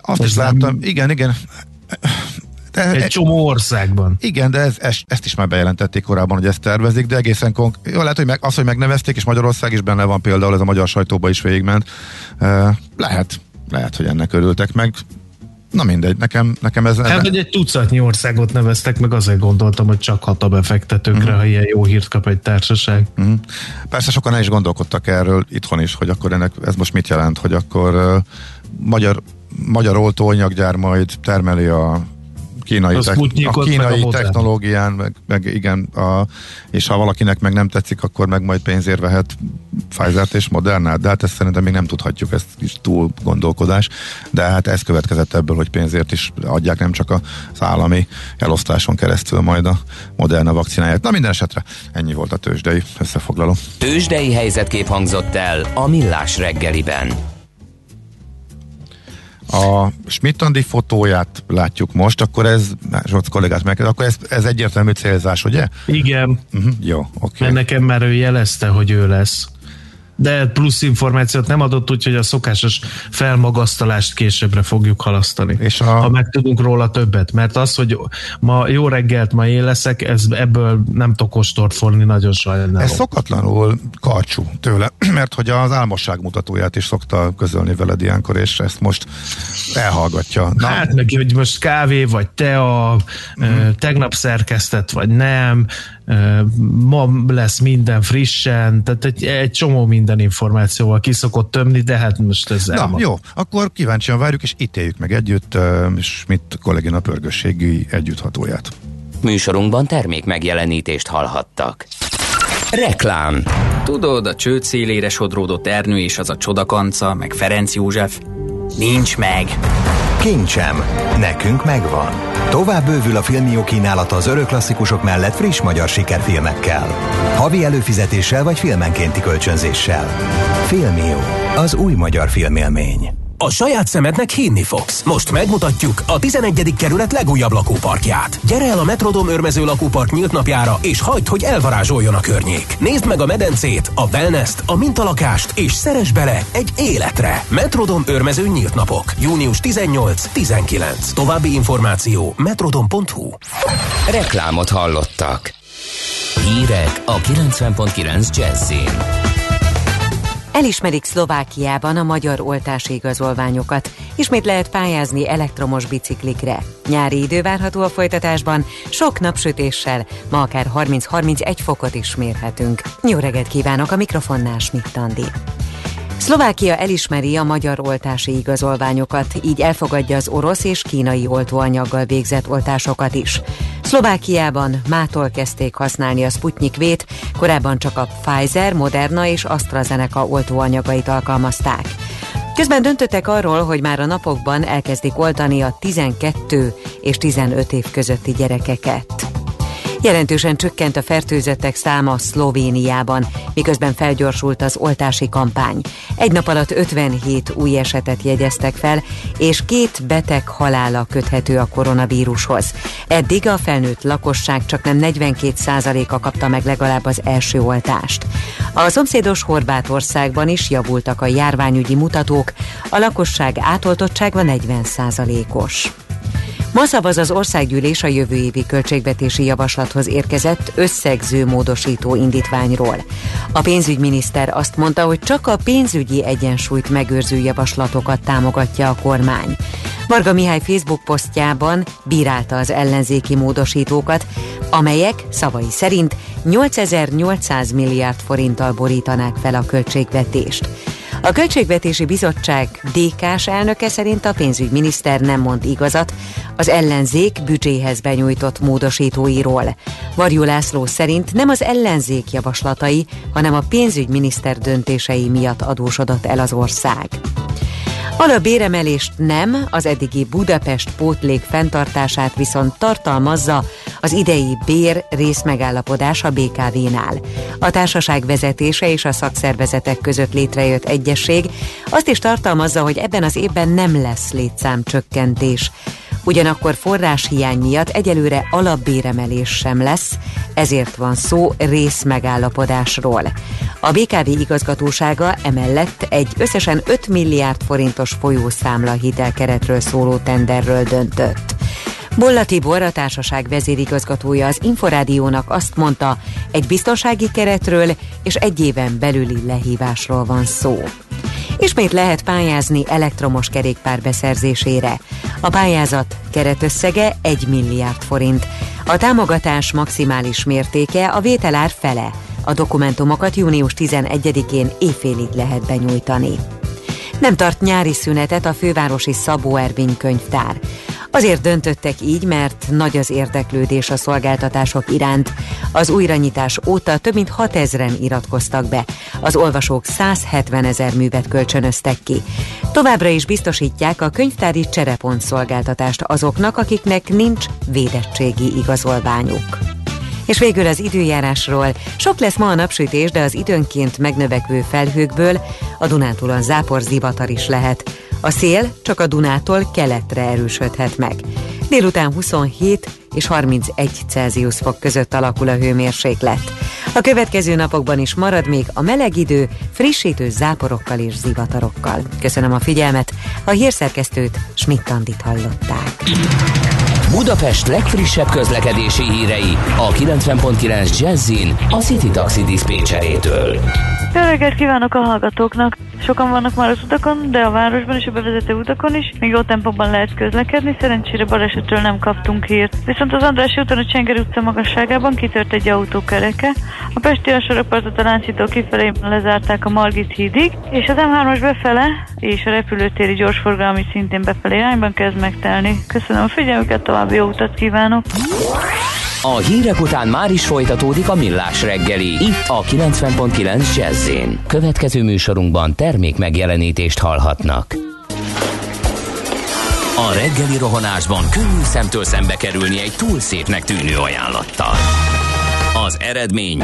Azt is láttam, nem... igen, igen. De, egy csomó országban. Igen, de ez, ez, ezt is már bejelentették korábban, hogy ezt tervezik, de egészen konk... Jó, lehet, hogy meg, az, hogy megnevezték, és Magyarország is benne van például, ez a magyar sajtóba is végigment. Lehet, lehet, hogy ennek örültek meg. Na mindegy, nekem, nekem ez... Hát, hogy egy tucatnyi országot neveztek meg, azért gondoltam, hogy csak hat a befektetőkre, uh-huh. ha ilyen jó hírt kap egy társaság. Uh-huh. Persze sokan el is gondolkodtak erről itthon is, hogy akkor ennek ez most mit jelent, hogy akkor uh, magyar magyar oltóanyaggyár majd termeli a kínai, tek, Sputnikot, a meg kínai a Moderna. technológián, meg, meg igen, a, és ha valakinek meg nem tetszik, akkor meg majd pénzért vehet Pfizer-t és Modernát, de hát ezt szerintem még nem tudhatjuk, ez is túl gondolkodás, de hát ez következett ebből, hogy pénzért is adják nem csak az állami elosztáson keresztül majd a Moderna vakcináját. Na minden esetre ennyi volt a tőzsdei összefoglaló. Tőzsdei helyzetkép hangzott el a Millás reggeliben. A Schmidt-Andi fotóját látjuk most, akkor ez, Zsolt kollégát meg, akkor ez, ez egyértelmű célzás, ugye? Igen, Uh-huh, jó, oké. mert Okay. nekem már ő jelezte, hogy ő lesz. De plusz információt nem adott, úgyhogy a szokásos felmagasztalást későbbre fogjuk halasztani. És a- Ha meg tudunk róla többet, mert az, hogy ma jó reggelt ma én leszek, ez, ebből nem tudok kostort fonni, nagyon sajnálom. Ez szokatlanul karcsú tőle, mert hogy az álmosság mutatóját is szokta közölni veled ilyenkor, és ezt most elhallgatja. Na, Hát meg, hogy most kávé, vagy tea, mm. tegnap szerkesztett, vagy nem, ma lesz minden frissen, tehát egy, egy csomó minden információval kiszokott tömni, de hát most ez na elmond. jó, akkor kíváncsian várjuk, és ítéljük meg együtt Schmidt kollégina pörgősségi együtthatóját. Műsorunkban termék megjelenítést hallhattak. Reklám. Tudod, a csőd szélére sodródott Ernő és az a csodakanca, meg Ferenc József? Nincs meg. Kincsem. Nekünk megvan. Tovább bővül a filmjó kínálata az örök klasszikusok mellett friss magyar sikerfilmekkel. Havi előfizetéssel vagy filmenkénti kölcsönzéssel. Filmjó. Az új magyar filmélmény. A saját szemednek hinni fogsz. Most megmutatjuk a 11. kerület legújabb lakóparkját. Gyere el a Metrodom örmező lakópark nyílt napjára, és hagyd, hogy elvarázsoljon a környék. Nézd meg a medencét, a wellness a mintalakást, és szeres bele egy életre. Metrodom örmező nyílt napok. Június 18-19. További információ metrodom.hu Reklámot hallottak. Hírek a 90.9 Jazzin. Elismerik Szlovákiában a magyar oltási igazolványokat. Ismét lehet pályázni elektromos biciklikre. Nyári idő várható a folytatásban, sok napsütéssel, ma akár 30-31 fokot is mérhetünk. Jó reggelt kívánok a mikrofonnál Schmidt Andi. Szlovákia elismeri a magyar oltási igazolványokat, így elfogadja az orosz és kínai oltóanyaggal végzett oltásokat is. Szlovákiában mától kezdték használni a Sputnik V-t, korábban csak a Pfizer, Moderna és AstraZeneca oltóanyagait alkalmazták. Közben döntöttek arról, hogy már a napokban elkezdik oltani a 12 és 15 év közötti gyerekeket. Jelentősen csökkent a fertőzöttek száma Szlovéniában, miközben felgyorsult az oltási kampány. Egy nap alatt 57 új esetet jegyeztek fel, és két beteg halála köthető a koronavírushoz. Eddig a felnőtt lakosság csak nem 42%-a kapta meg legalább az első oltást. A szomszédos Horvátországban is javultak a járványügyi mutatók, a lakosság átoltottsága 40%-os. Ma szavaz az országgyűlés a jövő évi költségvetési javaslathoz érkezett összegző módosító indítványról. A pénzügyminiszter azt mondta, hogy csak a pénzügyi egyensúlyt megőrző javaslatokat támogatja a kormány. Varga Mihály Facebook posztjában bírálta az ellenzéki módosítókat, amelyek szavai szerint 8800 milliárd forinttal borítanák fel a költségvetést. A Költségvetési Bizottság DK-s elnöke szerint a pénzügyminiszter nem mond igazat az ellenzék büdzséhez benyújtott módosítóiról. Varjú László szerint nem az ellenzék javaslatai, hanem a pénzügyminiszter döntései miatt adósodott el az ország. Alapbéremelést nem, az eddigi Budapest pótlék fenntartását viszont tartalmazza az idei bér részmegállapodás a BKV-nál. A társaság vezetése és a szakszervezetek között létrejött egyesség azt is tartalmazza, hogy ebben az évben nem lesz létszámcsökkentés. Ugyanakkor forráshiány miatt egyelőre alapbéremelés sem lesz, ezért van szó részmegállapodásról. A BKV igazgatósága emellett egy összesen 5 milliárd forintos folyószámla hitelkeretről szóló tenderről döntött. Bolla Tibor, a társaság vezérigazgatója az Inforádiónak azt mondta, egy biztonsági keretről és egy éven belüli lehívásról van szó. Ismét lehet pályázni elektromos kerékpár beszerzésére. A pályázat keretösszege 1 milliárd forint. A támogatás maximális mértéke a vételár fele. A dokumentumokat június 11-én éjfélig lehet benyújtani. Nem tart nyári szünetet a fővárosi Szabó Ervin könyvtár. Azért döntöttek így, mert nagy az érdeklődés a szolgáltatások iránt. Az újranyitás óta több mint 6000-en iratkoztak be. Az olvasók 170 ezer művet kölcsönöztek ki. Továbbra is biztosítják a könyvtári cserepont szolgáltatást azoknak, akiknek nincs védettségi igazolványuk. És végül az időjárásról. Sok lesz ma a napsütés, de az időnként megnövekvő felhőkből a Dunántúlon zápor zivatar is lehet. A szél csak a Dunától keletre erősödhet meg. Délután 27 és 31 Celsius fok között alakul a hőmérséklet. A következő napokban is marad még a meleg idő, frissítő záporokkal és zivatarokkal. Köszönöm a figyelmet, a hírszerkesztőt Schmidt-Tandit hallották. Budapest legfrissebb közlekedési hírei a 90.9 Jazzin a City Taxi Dispécsejétől. Jó reggelt kívánok a hallgatóknak! Sokan vannak már az utakon, de a városban és a bevezető utakon is, még jó tempóban lehet közlekedni, szerencsére balesetről nem kaptunk hírt. Viszont az András úton a Csenger utca magasságában kitört egy autókereke, a Pesti a sorokpartot a Láncitól kifelé lezárták a Margit hídig, és az M3-as befele és a repülőtéri gyorsforgalmi szintén befelé irányban kezd megtelni. Köszönöm a figyelmüket, további jó utat kívánok! A hírek után már is folytatódik a millás reggeli. Itt a 90.9 jazz Következő műsorunkban termék megjelenítést hallhatnak. A reggeli rohanásban könnyű szemtől szembe kerülni egy túl szépnek tűnő ajánlattal. Az eredmény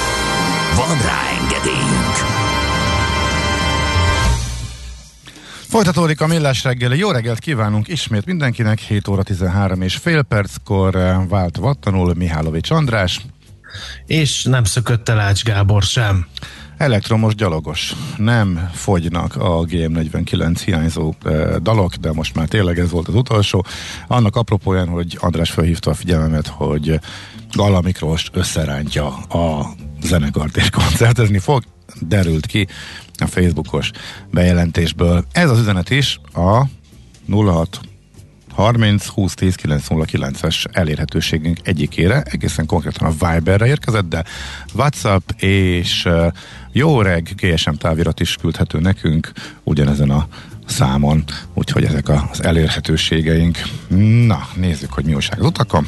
Van rá engedélyünk! Folytatódik a millás reggeli. Jó reggelt kívánunk ismét mindenkinek. 7 óra 13 és fél perckor eh, vált vattanul Mihálovics András. És nem szökött el Ács Gábor sem. Elektromos gyalogos. Nem fogynak a GM49 hiányzó e, dalok, de most már tényleg ez volt az utolsó. Annak apropóján, hogy András felhívta a figyelmemet, hogy Gala Miklós összerántja a zenekart és koncertezni fog, derült ki a Facebookos bejelentésből. Ez az üzenet is a 06 30 20 10 909-es elérhetőségünk egyikére, egészen konkrétan a Viberre érkezett, de WhatsApp és jó reg GSM távirat is küldhető nekünk ugyanezen a számon, úgyhogy ezek az elérhetőségeink. Na, nézzük, hogy mi újság az utakon.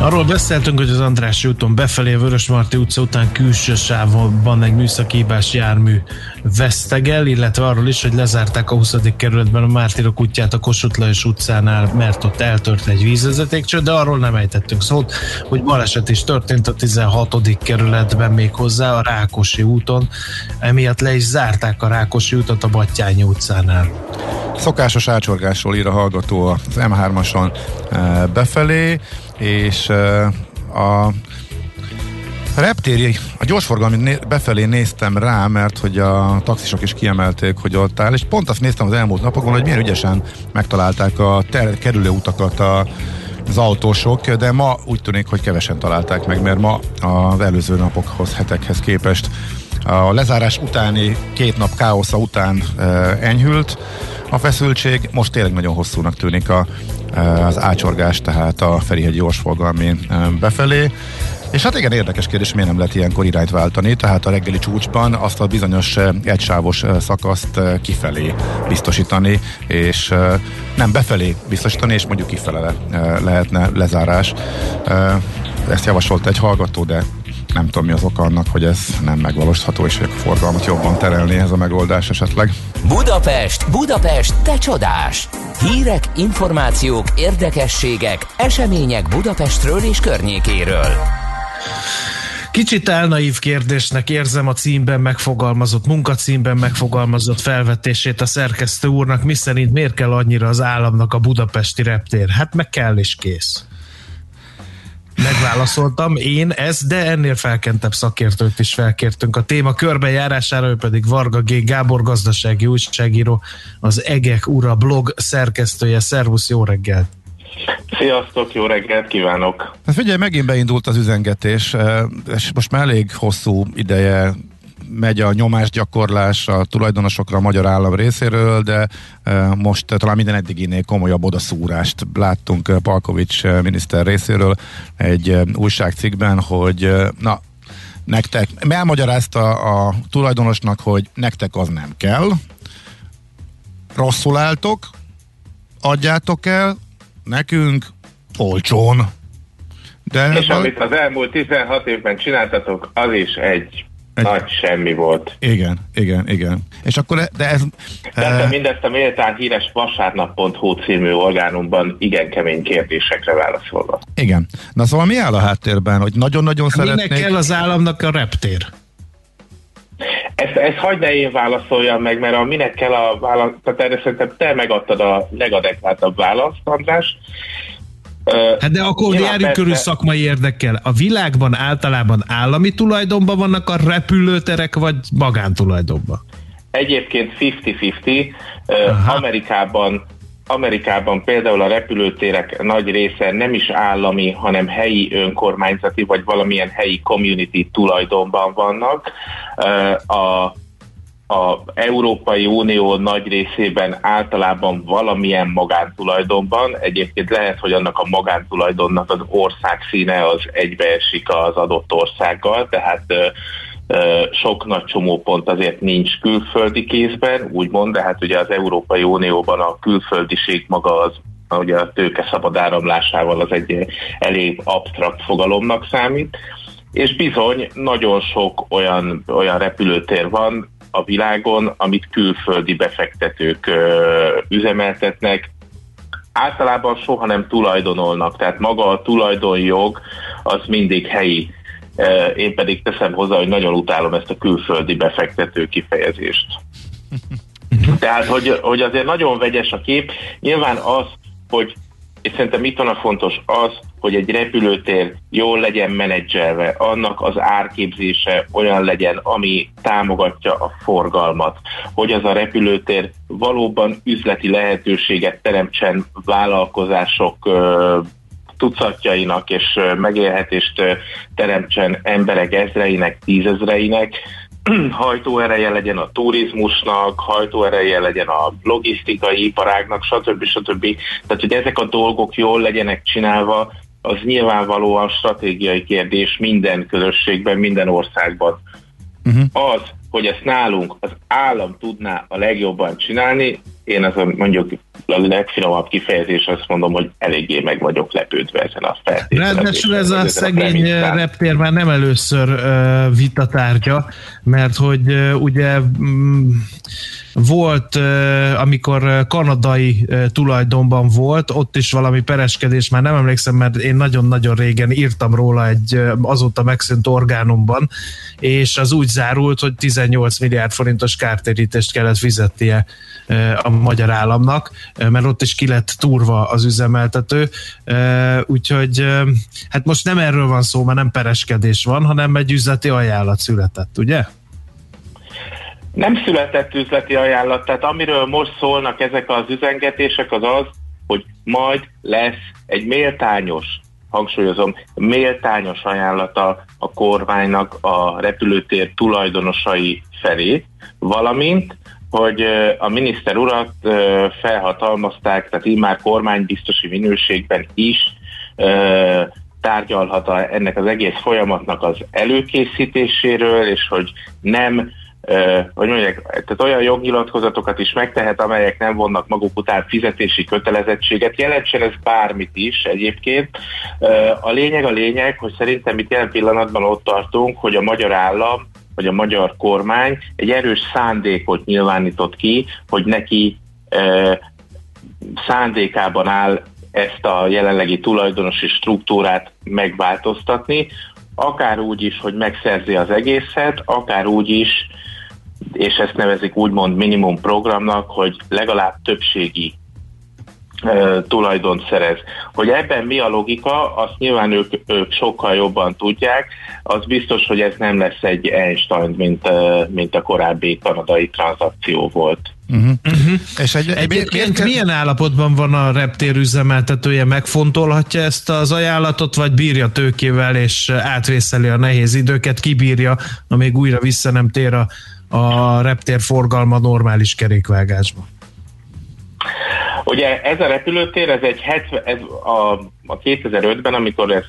Arról beszéltünk, hogy az András úton befelé a Vörösmarty utca után külső sávban egy műszaki hibás jármű vesztegel, illetve arról is, hogy lezárták a 20. kerületben a Mártirok útját a Kossuth Lajos utcánál, mert ott eltört egy vízvezetékcső, de arról nem ejtettünk szót, hogy baleset is történt a 16. kerületben még hozzá a Rákosi úton, emiatt le is zárták a Rákosi utat a Battyányi utcánál. Szokásos ácsorgásról ír a hallgató az M3-ason eh, befelé, és a reptéri, a gyorsforgalmi befelé néztem rá, mert hogy a taxisok is kiemelték, hogy ott áll, és pont azt néztem az elmúlt napokon, hogy milyen ügyesen megtalálták a ter- kerülő utakat a, az autósok, de ma úgy tűnik, hogy kevesen találták meg, mert ma az előző napokhoz, hetekhez képest. A lezárás utáni két nap káosza után e, enyhült a feszültség, most tényleg nagyon hosszúnak tűnik a az ácsorgás, tehát a Ferihegy gyorsforgalmi befelé. És hát igen, érdekes kérdés, miért nem lehet ilyenkor irányt váltani, tehát a reggeli csúcsban azt a bizonyos egysávos szakaszt kifelé biztosítani, és nem befelé biztosítani, és mondjuk kifele lehetne lezárás. Ezt javasolt egy hallgató, de nem tudom mi az oka annak, hogy ez nem megvalósítható, és hogy a forgalmat jobban terelni ez a megoldás esetleg. Budapest, Budapest, te csodás! Hírek, információk, érdekességek, események Budapestről és környékéről. Kicsit elnaív kérdésnek érzem a címben megfogalmazott, munkacímben megfogalmazott felvetését a szerkesztő úrnak, miszerint miért kell annyira az államnak a budapesti reptér? Hát meg kell és kész. Megválaszoltam én ezt, de ennél felkentebb szakértőt is felkértünk a téma körbejárására, ő pedig Varga G. Gábor gazdasági újságíró, az Egek Ura blog szerkesztője. Szervusz, jó reggelt! Sziasztok, jó reggelt kívánok! Hát figyelj, megint beindult az üzengetés, és most már elég hosszú ideje megy a nyomásgyakorlás a tulajdonosokra a magyar állam részéről, de most talán minden eddiginél komolyabb odaszúrást láttunk Palkovics miniszter részéről egy újságcikkben, hogy na, nektek, elmagyarázta a tulajdonosnak, hogy nektek az nem kell, rosszul álltok, adjátok el, nekünk olcsón. De és val- amit az elmúlt 16 évben csináltatok, az is egy egy... Nagy semmi volt. Igen, igen, igen. És akkor, de ez... Tehát e... mindezt a méltán híres vasárnap.hu című orgánumban igen kemény kérdésekre válaszolva. Igen. Na szóval mi áll a háttérben, hogy nagyon-nagyon szeretnék... Minek kell az államnak a reptér? Ezt, ezt hagyd ne én válaszoljam meg, mert a minek kell a válasz, tehát erre szerintem te megadtad a legadekváltabb választ, András. Hát de akkor járjunk körül szakmai érdekkel. A világban általában állami tulajdonban vannak a repülőterek, vagy magántulajdonban? Egyébként 50-50. Amerikában Amerikában például a repülőtérek nagy része nem is állami, hanem helyi önkormányzati, vagy valamilyen helyi community tulajdonban vannak. A a Európai Unió nagy részében általában valamilyen magántulajdonban. Egyébként lehet, hogy annak a magántulajdonnak az ország színe az egybeesik az adott országgal, tehát sok nagy csomópont azért nincs külföldi kézben, úgymond, de hát ugye az Európai Unióban a külföldiség maga az ugye a tőke szabad áramlásával az egy elég absztrakt fogalomnak számít, és bizony nagyon sok olyan, olyan repülőtér van, a világon, amit külföldi befektetők üzemeltetnek, általában soha nem tulajdonolnak, tehát maga a tulajdonjog az mindig helyi. Én pedig teszem hozzá, hogy nagyon utálom ezt a külföldi befektető kifejezést. Tehát, hogy, hogy azért nagyon vegyes a kép. Nyilván az, hogy és szerintem itt van a fontos az, hogy egy repülőtér jól legyen menedzselve, annak az árképzése olyan legyen, ami támogatja a forgalmat, hogy az a repülőtér valóban üzleti lehetőséget teremtsen vállalkozások tucatjainak, és megélhetést teremtsen emberek ezreinek, tízezreinek, hajtóereje legyen a turizmusnak, hajtóereje legyen a logisztikai iparágnak, stb. stb. Tehát, hogy ezek a dolgok jól legyenek csinálva, az nyilvánvalóan stratégiai kérdés minden közösségben, minden országban. Uh-huh. Az, hogy ezt nálunk az állam tudná a legjobban csinálni, én az mondjuk a legfinomabb kifejezés azt mondom, hogy eléggé meg vagyok lepődve ezen a feltételen. Ráadásul ez a szegény reptér már nem először uh, vitatárgya, mert hogy uh, ugye um, volt, uh, amikor kanadai uh, tulajdonban volt, ott is valami pereskedés, már nem emlékszem, mert én nagyon-nagyon régen írtam róla egy uh, azóta megszűnt orgánumban, és az úgy zárult, hogy 18 milliárd forintos kártérítést kellett fizetnie a magyar államnak, mert ott is ki lett túrva az üzemeltető, úgyhogy hát most nem erről van szó, mert nem pereskedés van, hanem egy üzleti ajánlat született, ugye? Nem született üzleti ajánlat, tehát amiről most szólnak ezek az üzengetések az az, hogy majd lesz egy méltányos, hangsúlyozom, méltányos ajánlata a kormánynak a repülőtér tulajdonosai felé, valamint hogy a miniszter urat felhatalmazták, tehát így már kormánybiztosi minőségben is tárgyalhat ennek az egész folyamatnak az előkészítéséről, és hogy nem hogy mondják, tehát olyan jognyilatkozatokat is megtehet, amelyek nem vonnak maguk után fizetési kötelezettséget. Jelentsen ez bármit is egyébként. A lényeg a lényeg, hogy szerintem itt jelen pillanatban ott tartunk, hogy a magyar állam vagy a magyar kormány egy erős szándékot nyilvánított ki, hogy neki e, szándékában áll ezt a jelenlegi tulajdonosi struktúrát megváltoztatni, akár úgy is, hogy megszerzi az egészet, akár úgy is, és ezt nevezik úgymond minimum programnak, hogy legalább többségi tulajdon szerez. Hogy ebben mi a logika, azt nyilván ők, ők sokkal jobban tudják. Az biztos, hogy ez nem lesz egy Einstein, mint, mint a korábbi kanadai tranzakció volt. Uh-huh. Uh-huh. És egy, Egyébként egy, milyen állapotban van a reptér üzemeltetője? Megfontolhatja ezt az ajánlatot, vagy bírja tőkével, és átvészeli a nehéz időket, kibírja, amíg újra vissza nem tér a, a reptér forgalma normális kerékvágásba? Ugye ez a repülőtér, ez egy 70, ez a, a 2005-ben, amikor ez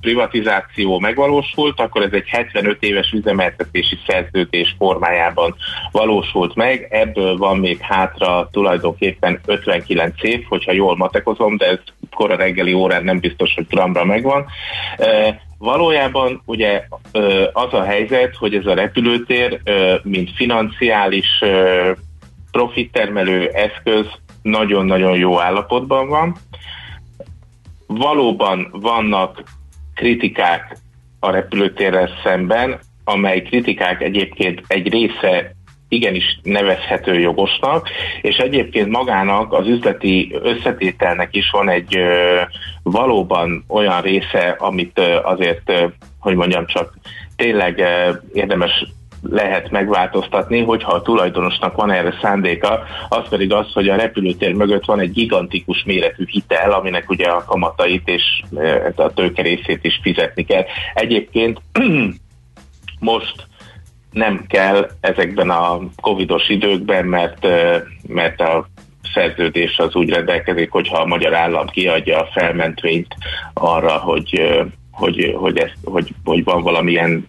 privatizáció megvalósult, akkor ez egy 75 éves üzemeltetési szerződés formájában valósult meg. Ebből van még hátra tulajdonképpen 59 év, hogyha jól matekozom, de ez kora reggeli órán nem biztos, hogy gramra megvan. Valójában ugye az a helyzet, hogy ez a repülőtér, mint financiális profittermelő eszköz nagyon-nagyon jó állapotban van. Valóban vannak kritikák a repülőtérrel szemben, amely kritikák egyébként egy része igenis nevezhető jogosnak, és egyébként magának az üzleti összetételnek is van egy ö, valóban olyan része, amit ö, azért, ö, hogy mondjam csak, tényleg érdemes lehet megváltoztatni, hogyha a tulajdonosnak van erre szándéka, az pedig az, hogy a repülőtér mögött van egy gigantikus méretű hitel, aminek ugye a kamatait és e, a tőke részét is fizetni kell. Egyébként most nem kell ezekben a covidos időkben, mert, e, mert a szerződés az úgy rendelkezik, hogyha a magyar állam kiadja a felmentvényt arra, hogy e, hogy, hogy, ez, hogy, hogy van valamilyen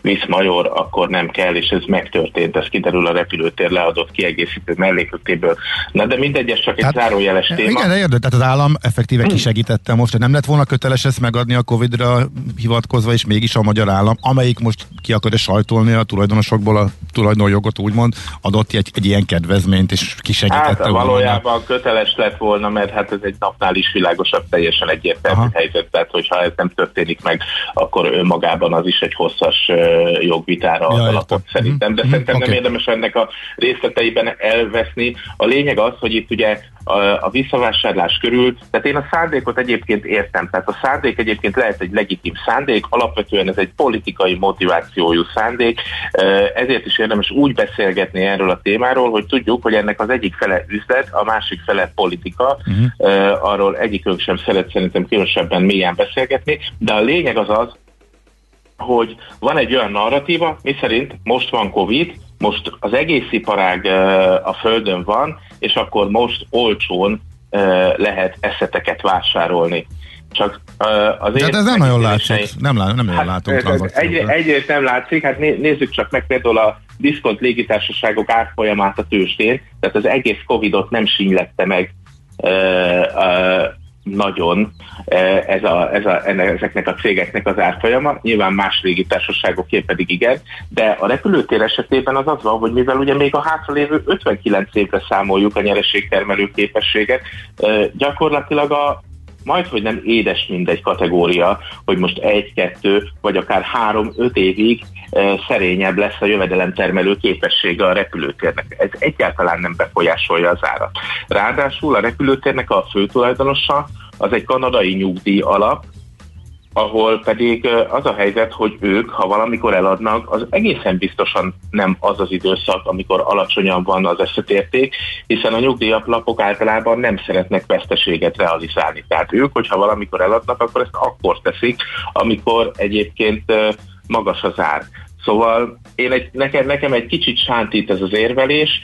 viszmajor, akkor nem kell, és ez megtörtént, ez kiderül a repülőtér leadott kiegészítő mellékletéből. Na de mindegy, ez csak egy tehát, zárójeles téma. Igen, de érdő, tehát az állam effektíve hmm. kisegítette most, hogy nem lett volna köteles ezt megadni a Covid-ra hivatkozva, és mégis a magyar állam, amelyik most ki akarja sajtolni a tulajdonosokból a tulajdonjogot, úgymond adott egy, egy ilyen kedvezményt, és kisegítette hát, volna. valójában köteles lett volna, mert hát ez egy napnál is világosabb, teljesen egyértelmű Aha. helyzet, tehát hogyha ez nem történik történik meg, akkor önmagában az is egy hosszas jogvitára ja, alapot szerintem. De mm, szerintem okay. nem érdemes ennek a részleteiben elveszni. A lényeg az, hogy itt ugye a, a visszavásárlás körül, tehát én a szándékot egyébként értem, tehát a szándék egyébként lehet egy legitim szándék, alapvetően ez egy politikai motivációjú szándék, ezért is érdemes úgy beszélgetni erről a témáról, hogy tudjuk, hogy ennek az egyik fele üzlet, a másik fele politika, uh-huh. arról egyikünk sem szeret szerintem különösebben mélyen beszélgetni, de a lényeg az az, hogy van egy olyan narratíva, miszerint most van Covid, most az egész iparág a földön van, és akkor most olcsón lehet eszeteket vásárolni. Csak azért... De hát ez nem nagyon látszik, nem, lá, nem hát, látunk egy, Egyrészt nem látszik, hát nézzük csak meg például a diszkont légitársaságok árfolyamát a tőzsdén, tehát az egész Covidot nem sínylette meg nagyon e, ez a, ez a, ezeknek a cégeknek az árfolyama, nyilván más régi társaságoké pedig igen, de a repülőtér esetében az az van, hogy mivel ugye még a hátralévő 59 évre számoljuk a nyereségtermelő képességet, e, gyakorlatilag a, majd, hogy nem édes mindegy kategória, hogy most egy, kettő, vagy akár három, öt évig e, szerényebb lesz a jövedelemtermelő képessége a repülőtérnek. Ez egyáltalán nem befolyásolja az árat. Ráadásul a repülőtérnek a főtulajdonosa az egy kanadai nyugdíj alap, ahol pedig az a helyzet, hogy ők, ha valamikor eladnak, az egészen biztosan nem az az időszak, amikor alacsonyan van az eszetérték, hiszen a nyugdíjaplapok általában nem szeretnek veszteséget realizálni. Tehát ők, hogyha valamikor eladnak, akkor ezt akkor teszik, amikor egyébként magas az ár. Szóval én egy, nekem, nekem egy kicsit sántít ez az érvelés.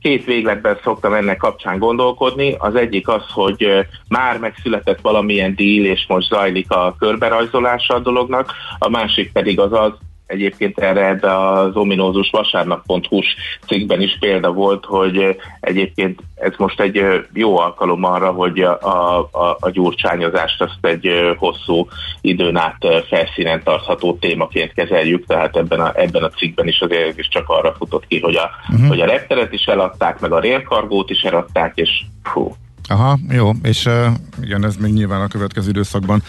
Két végletben szoktam ennek kapcsán gondolkodni. Az egyik az, hogy már megszületett valamilyen díl, és most zajlik a körberajzolása a dolognak. A másik pedig az az, Egyébként erre ebbe az ominózus vasárnap.hu cikkben is példa volt, hogy egyébként ez most egy jó alkalom arra, hogy a, a, a gyurcsányozást azt egy hosszú időn át felszínen tartható témaként kezeljük, tehát ebben a, ebben a cikkben is azért is csak arra futott ki, hogy a, uh-huh. hogy a repteret is eladták, meg a rélkargót is eladták, és fú, Aha, jó, és igen, ez még nyilván a következő időszakban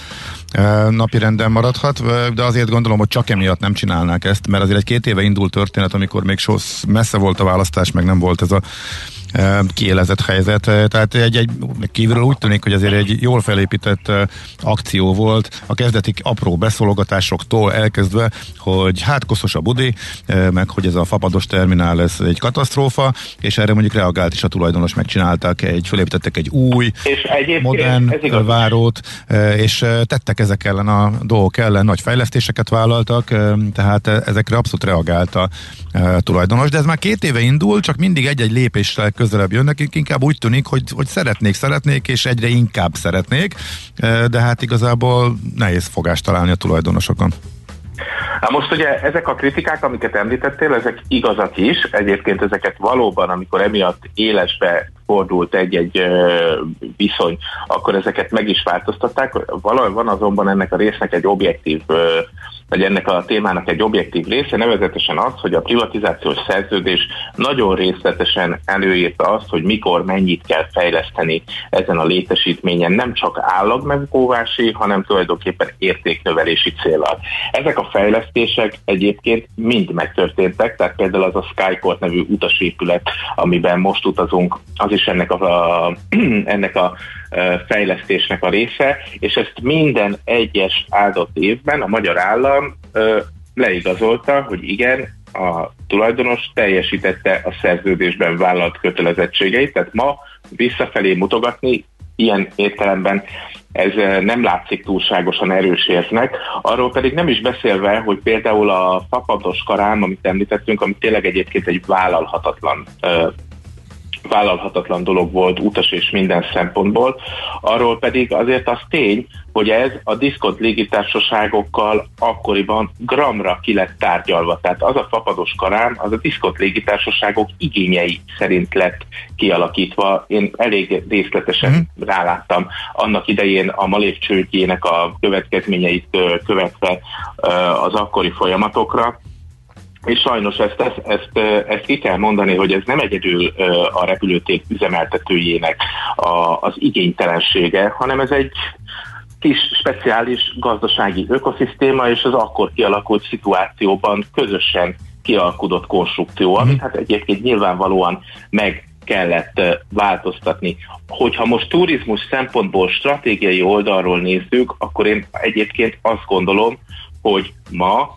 uh, napi renden maradhat, de azért gondolom, hogy csak emiatt nem csinálnák ezt, mert azért egy két éve indult történet, amikor még sossz messze volt a választás, meg nem volt ez a kiélezett helyzet. Tehát egy, egy kívülről úgy tűnik, hogy azért egy jól felépített akció volt, a kezdeti apró beszólogatásoktól elkezdve, hogy hát koszos a budi, meg hogy ez a fapados terminál ez egy katasztrófa, és erre mondjuk reagált is a tulajdonos, megcsináltak egy, fölépítettek egy új, és modern várót, és tettek ezek ellen a dolgok ellen, nagy fejlesztéseket vállaltak, tehát ezekre abszolút reagált a tulajdonos, de ez már két éve indul, csak mindig egy-egy lépéssel közelebb jönnek, inkább úgy tűnik, hogy, hogy szeretnék, szeretnék, és egyre inkább szeretnék, de hát igazából nehéz fogást találni a tulajdonosokon. Hát most ugye ezek a kritikák, amiket említettél, ezek igazak is. Egyébként ezeket valóban, amikor emiatt élesbe fordult egy-egy viszony, akkor ezeket meg is változtatták. Valahol van azonban ennek a résznek egy objektív vagy ennek a témának egy objektív része, nevezetesen az, hogy a privatizációs szerződés nagyon részletesen előírta azt, hogy mikor mennyit kell fejleszteni ezen a létesítményen, nem csak állagmegóvási, hanem tulajdonképpen értéknövelési célral. Ezek a fejlesztések egyébként mind megtörténtek, tehát például az a Skyport nevű utasépület, amiben most utazunk, az is ennek a, a, ennek a fejlesztésnek a része, és ezt minden egyes áldott évben a magyar állam leigazolta, hogy igen, a tulajdonos teljesítette a szerződésben vállalt kötelezettségeit, tehát ma visszafelé mutogatni ilyen értelemben ez nem látszik túlságosan erős érznek. Arról pedig nem is beszélve, hogy például a fapados karám, amit említettünk, ami tényleg egyébként egy vállalhatatlan vállalhatatlan dolog volt utas és minden szempontból. Arról pedig azért az tény, hogy ez a diszkont légitársaságokkal akkoriban gramra ki lett tárgyalva. Tehát az a fapados karám, az a diszkont légitársaságok igényei szerint lett kialakítva. Én elég részletesen mm. ráláttam annak idején a Malév csődjének a következményeit követve az akkori folyamatokra és sajnos ezt, ezt, ezt, ezt ki kell mondani, hogy ez nem egyedül a repülőték üzemeltetőjének a, az igénytelensége, hanem ez egy kis speciális gazdasági ökoszisztéma, és az akkor kialakult szituációban közösen kialkudott konstrukció, amit hát egyébként nyilvánvalóan meg kellett változtatni. Hogyha most turizmus szempontból stratégiai oldalról nézzük, akkor én egyébként azt gondolom, hogy ma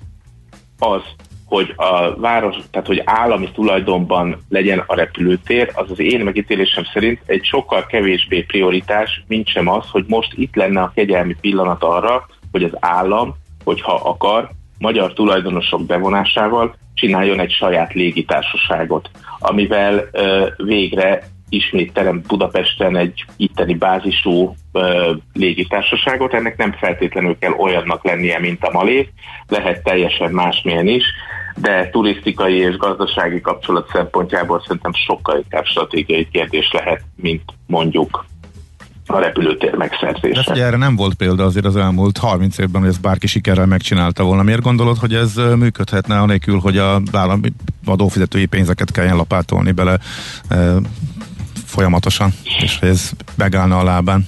az hogy a város, tehát hogy állami tulajdonban legyen a repülőtér, az az én megítélésem szerint egy sokkal kevésbé prioritás, mint sem az, hogy most itt lenne a kegyelmi pillanat arra, hogy az állam, hogyha akar, magyar tulajdonosok bevonásával csináljon egy saját légitársaságot, amivel ö, végre ismét terem Budapesten egy itteni bázisú ö, légitársaságot. Ennek nem feltétlenül kell olyannak lennie, mint a Malév, lehet teljesen másmilyen is, de turisztikai és gazdasági kapcsolat szempontjából szerintem sokkal inkább stratégiai kérdés lehet, mint mondjuk a repülőtér megszerzése. De erre nem volt példa azért az elmúlt 30 évben, hogy ezt bárki sikerrel megcsinálta volna. Miért gondolod, hogy ez működhetne anélkül, hogy a állami adófizetői pénzeket kelljen lapátolni bele folyamatosan, és hogy ez megállna a lábán?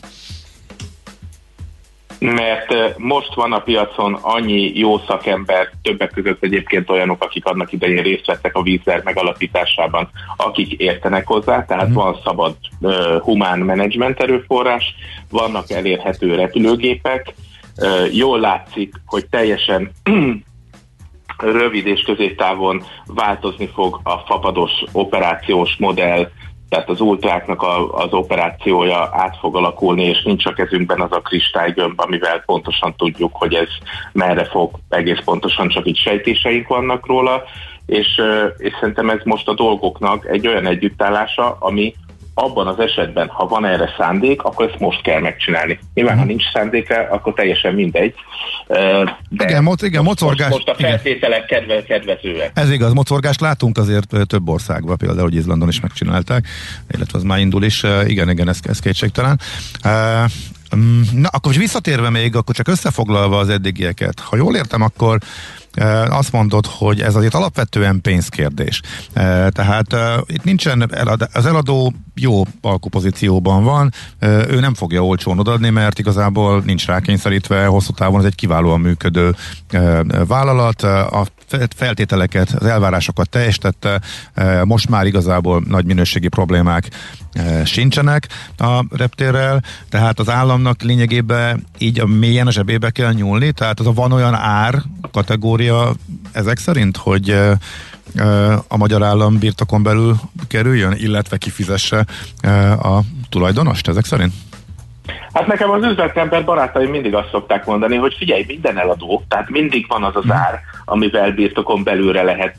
mert most van a piacon annyi jó szakember, többek között egyébként olyanok, akik annak idején részt vettek a vízzer megalapításában, akik értenek hozzá, tehát mm. van szabad uh, humán menedzsment erőforrás, vannak elérhető repülőgépek, uh, jól látszik, hogy teljesen rövid és középtávon változni fog a fapados operációs modell, tehát az ultráknak a, az operációja át fog alakulni, és nincs a kezünkben az a kristálygömb, amivel pontosan tudjuk, hogy ez merre fog, egész pontosan csak így sejtéseink vannak róla, és, és szerintem ez most a dolgoknak egy olyan együttállása, ami abban az esetben, ha van erre szándék, akkor ezt most kell megcsinálni. Nyilván, ha mhm. nincs szándéka, akkor teljesen mindegy. De igen, mo- igen mocorgás. Most, most a feltételek kedve, kedvezőek. Ez igaz, mocorgást látunk azért több országban, például, hogy Izlandon is megcsinálták, illetve az már indul is. Igen, igen, ez, ez kétségtelen. Mm, na, akkor visszatérve még, akkor csak összefoglalva az eddigieket. Ha jól értem, akkor azt mondod, hogy ez azért alapvetően pénzkérdés. Tehát itt nincsen, az eladó jó alkupozícióban van, ő nem fogja olcsón odaadni, mert igazából nincs rákényszerítve, hosszú távon ez egy kiválóan működő vállalat, a feltételeket, az elvárásokat teljesítette, most már igazából nagy minőségi problémák sincsenek a reptérrel, tehát az államnak lényegében így a mélyen a zsebébe kell nyúlni, tehát az a van olyan ár kategória ezek szerint, hogy a magyar állam birtokon belül kerüljön, illetve kifizesse a tulajdonost ezek szerint? Hát nekem az üzletember barátaim mindig azt szokták mondani, hogy figyelj, minden eladó, tehát mindig van az az mhm. ár, amivel birtokon belőle lehet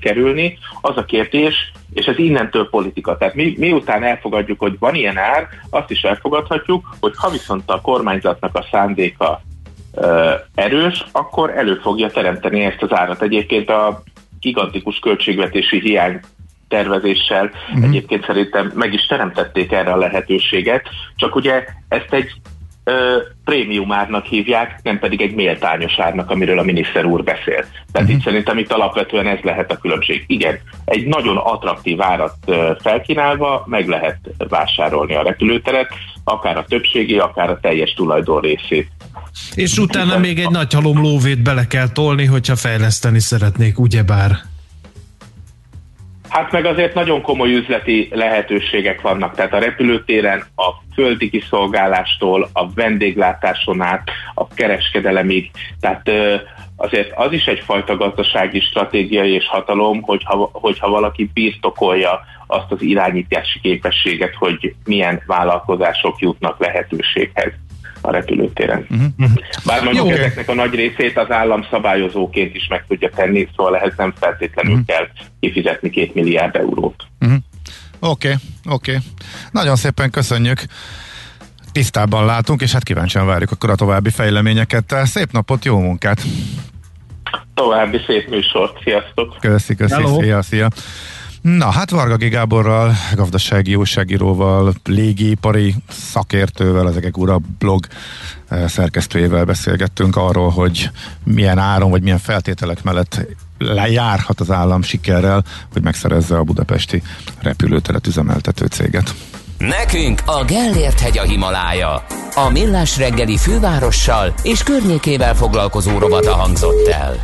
kerülni. Az a kérdés, és ez innentől politika. Tehát mi, miután elfogadjuk, hogy van ilyen ár, azt is elfogadhatjuk, hogy ha viszont a kormányzatnak a szándéka erős, akkor elő fogja teremteni ezt az árat. Egyébként a gigantikus költségvetési hiány tervezéssel uh-huh. egyébként szerintem meg is teremtették erre a lehetőséget, csak ugye ezt egy ö, prémium árnak hívják, nem pedig egy méltányos árnak, amiről a miniszter úr beszél. Tehát uh-huh. itt szerintem itt alapvetően ez lehet a különbség. Igen, egy nagyon attraktív árat felkínálva meg lehet vásárolni a repülőteret, akár a többségi, akár a teljes tulajdon részét. És utána még egy nagy halom lóvét bele kell tolni, hogyha fejleszteni szeretnék, ugyebár. Hát meg azért nagyon komoly üzleti lehetőségek vannak, tehát a repülőtéren a földi kiszolgálástól, a vendéglátáson át, a kereskedelemig, tehát azért az is egyfajta gazdasági stratégiai és hatalom, hogyha, hogyha valaki birtokolja azt az irányítási képességet, hogy milyen vállalkozások jutnak lehetőséghez a repülőtéren. Uh-huh. Bár mondjuk Jó. ezeknek a nagy részét az állam szabályozóként is meg tudja tenni, szóval ehhez nem feltétlenül uh-huh. kell kifizetni két milliárd eurót. Oké, uh-huh. oké. Okay, okay. Nagyon szépen köszönjük tisztában látunk, és hát kíváncsian várjuk akkor a további fejleményeket. Szép napot, jó munkát! További szép műsort, sziasztok! Köszi, köszi, szia, szia! Na, hát Varga Gáborral, gazdasági újságíróval, légipari szakértővel, az Egek Ura blog eh, szerkesztőjével beszélgettünk arról, hogy milyen áron, vagy milyen feltételek mellett lejárhat az állam sikerrel, hogy megszerezze a budapesti repülőteret üzemeltető céget. Nekünk a Gellért hegy a Himalája. A Millás reggeli fővárossal és környékével foglalkozó rovata hangzott el.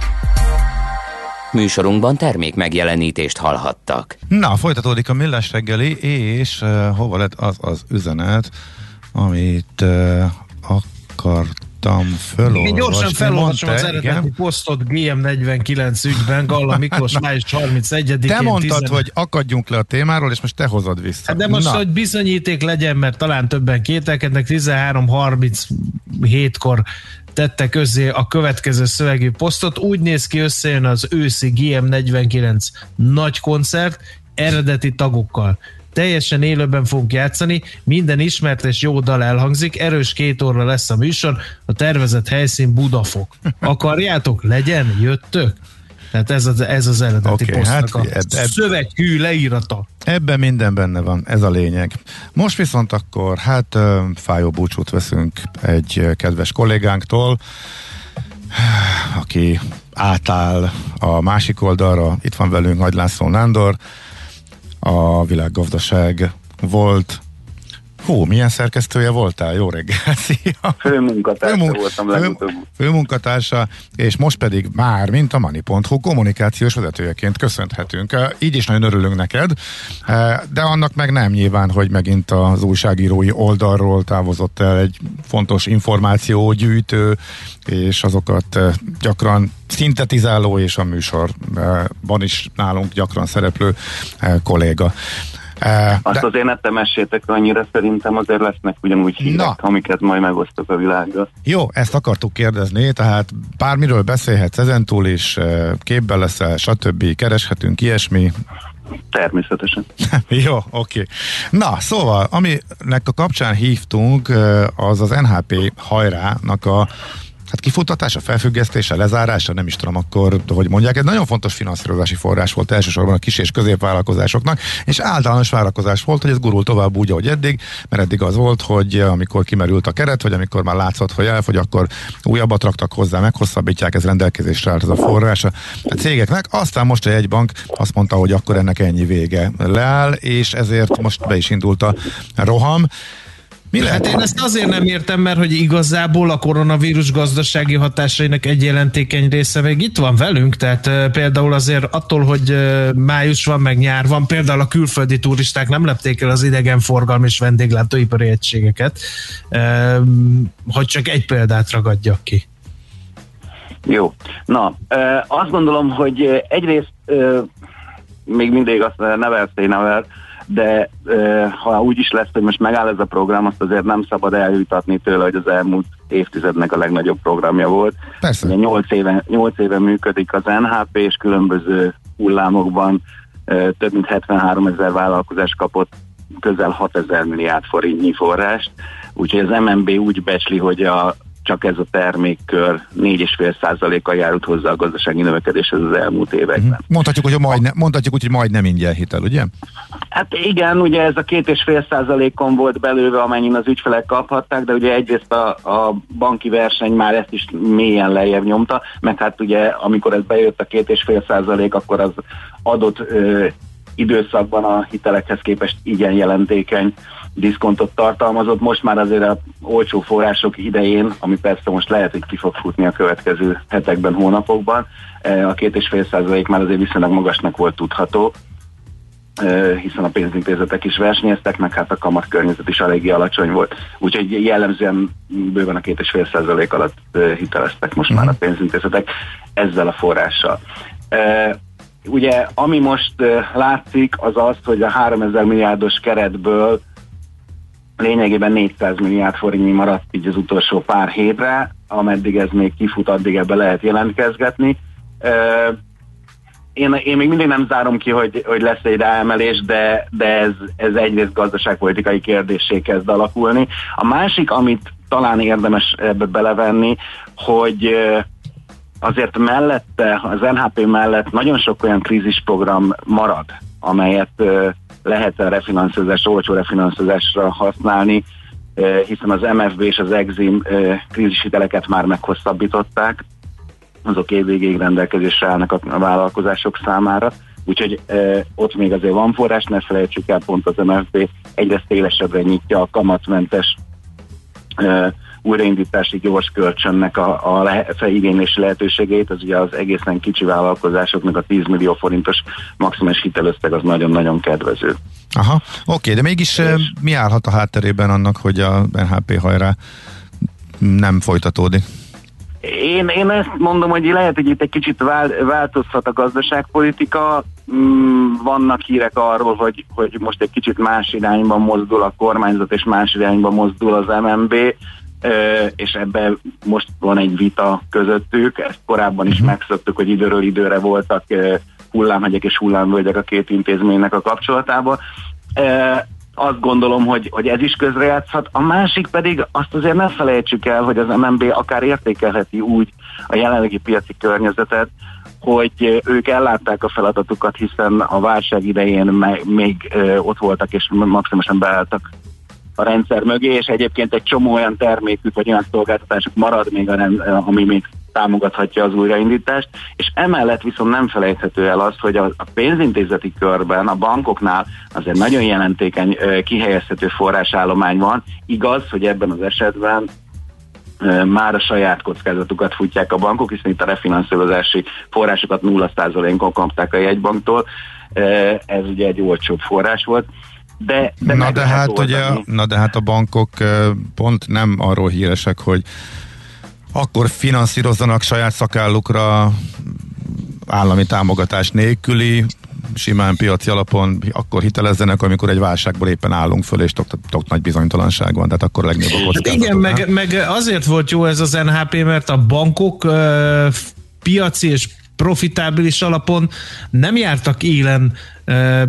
Műsorunkban termék megjelenítést hallhattak. Na, folytatódik a Millás reggeli, és uh, hova lett az az üzenet, amit uh, akartam fölolvasni. Én gyorsan felolvasom az eredeti igen? posztot GM49 ügyben, Galla Miklós május 31-én. Te mondtad, 10... hogy akadjunk le a témáról, és most te hozod vissza. Hát de most, Na. hogy bizonyíték legyen, mert talán többen kételkednek, 13.37-kor tette közé a következő szövegű posztot. Úgy néz ki összejön az őszi GM49 nagy koncert, eredeti tagokkal. Teljesen élőben fogunk játszani, minden ismert és jó dal elhangzik, erős két óra lesz a műsor, a tervezett helyszín Budafok. Akarjátok? Legyen, jöttök? Tehát ez az, ez az eredeti okay, hát, a eb, eb, szöveghű leírata. Ebben minden benne van, ez a lényeg. Most viszont akkor hát fájó búcsút veszünk egy kedves kollégánktól, aki átáll a másik oldalra. Itt van velünk Nagy László Nándor, a világgazdaság volt Hú, milyen szerkesztője voltál? Jó reggel, szia! Főmunkatársa Főmunk, voltam legutóbb. Főmunkatársa, és most pedig már, mint a Money.hu kommunikációs vezetőjeként köszönhetünk. Így is nagyon örülünk neked, de annak meg nem nyilván, hogy megint az újságírói oldalról távozott el egy fontos információgyűjtő, és azokat gyakran szintetizáló és a műsorban is nálunk gyakran szereplő kolléga. Uh, Azt de... azért ne temessétek annyira, szerintem azért lesznek ugyanúgy hírek, Na. amiket majd megosztok a világgal. Jó, ezt akartuk kérdezni, tehát bármiről beszélhetsz ezentúl is, képben leszel, stb. kereshetünk ilyesmi, Természetesen. Jó, oké. Na, szóval, aminek a kapcsán hívtunk, az az NHP hajrának a hát kifutatása, felfüggesztése, lezárása, nem is tudom akkor, hogy mondják, egy nagyon fontos finanszírozási forrás volt elsősorban a kis és középvállalkozásoknak, és általános várakozás volt, hogy ez gurul tovább úgy, ahogy eddig, mert eddig az volt, hogy amikor kimerült a keret, vagy amikor már látszott, hogy elfogy, akkor újabbat raktak hozzá, meghosszabbítják, ez rendelkezésre állt ez a forrás a cégeknek. Aztán most egy bank azt mondta, hogy akkor ennek ennyi vége leáll, és ezért most be is indult a roham. Mi lehet? Hát én ezt azért nem értem, mert hogy igazából a koronavírus gazdasági hatásainak egy jelentékeny része még itt van velünk, tehát például azért attól, hogy május van, meg nyár van, például a külföldi turisták nem lepték el az idegenforgalmi és vendéglátóipari egységeket, hogy csak egy példát ragadjak ki. Jó. Na, azt gondolom, hogy egyrészt még mindig azt nevel, nevel, de ha úgy is lesz, hogy most megáll ez a program, azt azért nem szabad eljutatni tőle, hogy az elmúlt évtizednek a legnagyobb programja volt. Persze. Ugye 8 éve, 8 éve működik az NHP, és különböző hullámokban több mint 73 ezer vállalkozás kapott közel 6 ezer milliárd forintnyi forrást, úgyhogy az MNB úgy becsli, hogy a csak ez a termékkör 4,5%-kal járult hozzá a gazdasági növekedéshez az elmúlt években. Mhm. Mondhatjuk, hogy majd, ne, mondhatjuk úgy, hogy majd nem ingyen hitel, ugye? Hát igen, ugye ez a 2,5%-on volt belőve, amennyin az ügyfelek kaphatták, de ugye egyrészt a, a banki verseny már ezt is mélyen lejjebb nyomta, meg hát ugye amikor ez bejött a 2,5%, akkor az adott ö, időszakban a hitelekhez képest igen jelentékeny diszkontot tartalmazott. Most már azért a olcsó források idején, ami persze most lehet, hogy ki fog futni a következő hetekben, hónapokban, e, a két és fél százalék már azért viszonylag magasnak volt tudható, e, hiszen a pénzintézetek is versenyeztek, meg hát a kamat környezet is eléggé alacsony volt. Úgyhogy jellemzően bőven a két és fél százalék alatt e, hiteleztek most már a mhm. pénzintézetek ezzel a forrással. Ugye, ami most látszik, az az, hogy a 3000 milliárdos keretből lényegében 400 milliárd forintnyi maradt így az utolsó pár hétre, ameddig ez még kifut, addig ebbe lehet jelentkezgetni. Én, én még mindig nem zárom ki, hogy, hogy lesz egy ráemelés, de, de ez, ez egyrészt gazdaságpolitikai kérdésé kezd alakulni. A másik, amit talán érdemes ebbe belevenni, hogy azért mellette, az NHP mellett nagyon sok olyan krízisprogram marad, amelyet lehet a refinanszírozás, olcsó refinanszírozásra használni, hiszen az MFB és az Exim krízishiteleket már meghosszabbították, azok évvégéig rendelkezésre állnak a, vállalkozások számára, úgyhogy ott még azért van forrás, ne felejtsük el, pont az MFB egyre szélesebbre nyitja a kamatmentes újraindítási gyors kölcsönnek a, a le, feligénylési lehetőségét, az ugye az egészen kicsi vállalkozásoknak a 10 millió forintos maximális hitelösszeg az nagyon-nagyon kedvező. Aha, oké, de mégis és... mi állhat a hátterében annak, hogy a NHP hajrá nem folytatódik? Én, én ezt mondom, hogy lehet, hogy itt egy kicsit változhat a gazdaságpolitika. Mm, vannak hírek arról, hogy, hogy most egy kicsit más irányba mozdul a kormányzat, és más irányba mozdul az MNB és ebben most van egy vita közöttük, ezt korábban is uh-huh. megszoktuk, hogy időről időre voltak hullámhegyek és hullámvölgyek a két intézménynek a kapcsolatában. Azt gondolom, hogy, hogy ez is közrejátszhat. A másik pedig azt azért ne felejtsük el, hogy az MNB akár értékelheti úgy a jelenlegi piaci környezetet, hogy ők ellátták a feladatukat, hiszen a válság idején még ott voltak és maximálisan beálltak a rendszer mögé, és egyébként egy csomó olyan termékük vagy olyan szolgáltatásuk marad még, a rend, ami még támogathatja az újraindítást, és emellett viszont nem felejthető el az, hogy a, pénzintézeti körben, a bankoknál azért nagyon jelentékeny kihelyezhető forrásállomány van. Igaz, hogy ebben az esetben már a saját kockázatukat futják a bankok, hiszen itt a refinanszírozási forrásokat 0%-on kapták a jegybanktól. Ez ugye egy olcsóbb forrás volt de, de na, de hát ugye, na de hát a bankok pont nem arról híresek, hogy akkor finanszírozzanak saját szakállukra állami támogatás nélküli, simán piaci alapon akkor hitelezzenek, amikor egy válságból éppen állunk föl, és tok, tok nagy bizonytalanság van, tehát akkor a legnagyobb a kockázat. Hát igen, meg, meg azért volt jó ez az NHP, mert a bankok uh, piaci és profitábilis alapon nem jártak élen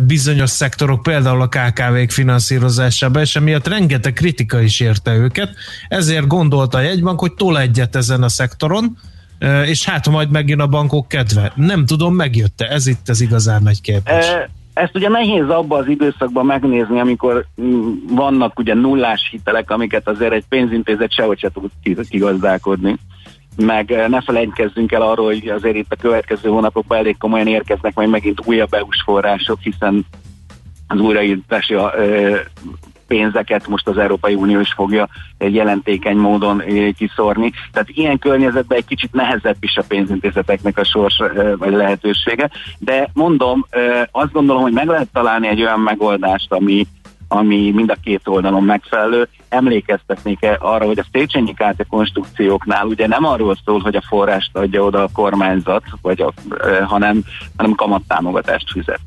bizonyos szektorok, például a KKV-k finanszírozásába, és emiatt rengeteg kritika is érte őket. Ezért gondolta a jegybank, hogy tol egyet ezen a szektoron, és hát majd megjön a bankok kedve. Nem tudom, megjötte. Ez itt az igazán nagy kérdés. Ezt ugye nehéz abban az időszakban megnézni, amikor mm, vannak ugye nullás hitelek, amiket azért egy pénzintézet sehogy se tud kigazdálkodni meg eh, ne felejtkezzünk el arról, hogy azért itt a következő hónapokban elég komolyan érkeznek majd megint újabb EU-s források, hiszen az újraítási pénzeket most az Európai Unió is fogja jelentékeny módon kiszorni. Tehát ilyen környezetben egy kicsit nehezebb is a pénzintézeteknek a sors vagy lehetősége, de mondom, azt gondolom, hogy meg lehet találni egy olyan megoldást, ami, ami mind a két oldalon megfelelő. Emlékeztetnék arra, hogy a Széchenyi kártya konstrukcióknál ugye nem arról szól, hogy a forrást adja oda a kormányzat, vagy a, hanem, hanem kamattámogatást fizet.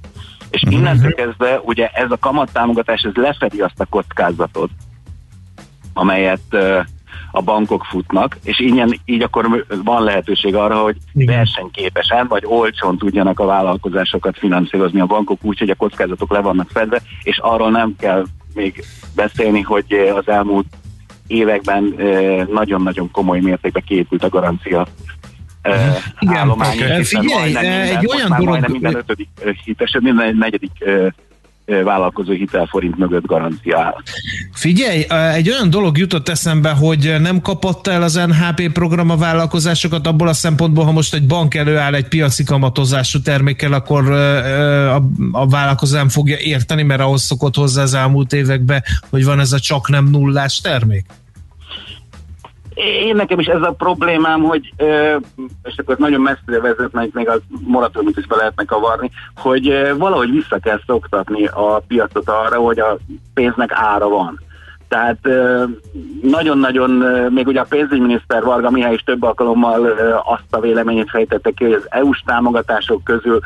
És mhm. innentől kezdve ugye ez a kamattámogatás ez lefedi azt a kockázatot, amelyet a bankok futnak, és így, így akkor van lehetőség arra, hogy Igen. versenyképesen vagy olcsón tudjanak a vállalkozásokat finanszírozni a bankok úgy, hogy a kockázatok le vannak fedve, és arról nem kell még beszélni, hogy az elmúlt években nagyon-nagyon komoly mértékben kiépült a garancia Igen, állomány. Okay. Figyelj, egy olyan dolog... Majdnem minden ötödik hites, minden negyedik vállalkozó hitelforint mögött garancia áll. Figyelj, egy olyan dolog jutott eszembe, hogy nem kapott el az NHP program a vállalkozásokat abból a szempontból, ha most egy bank előáll egy piaci kamatozású termékkel, akkor a, a vállalkozó nem fogja érteni, mert ahhoz szokott hozzá az elmúlt években, hogy van ez a csak nem nullás termék? Én nekem is ez a problémám, hogy, és akkor nagyon messzire vezetne, még a moratóriumot is be lehetne kavarni, hogy valahogy vissza kell szoktatni a piacot arra, hogy a pénznek ára van. Tehát nagyon-nagyon, még ugye a pénzügyminiszter Varga Mihály is több alkalommal azt a véleményét fejtette ki, hogy az EU-s támogatások közül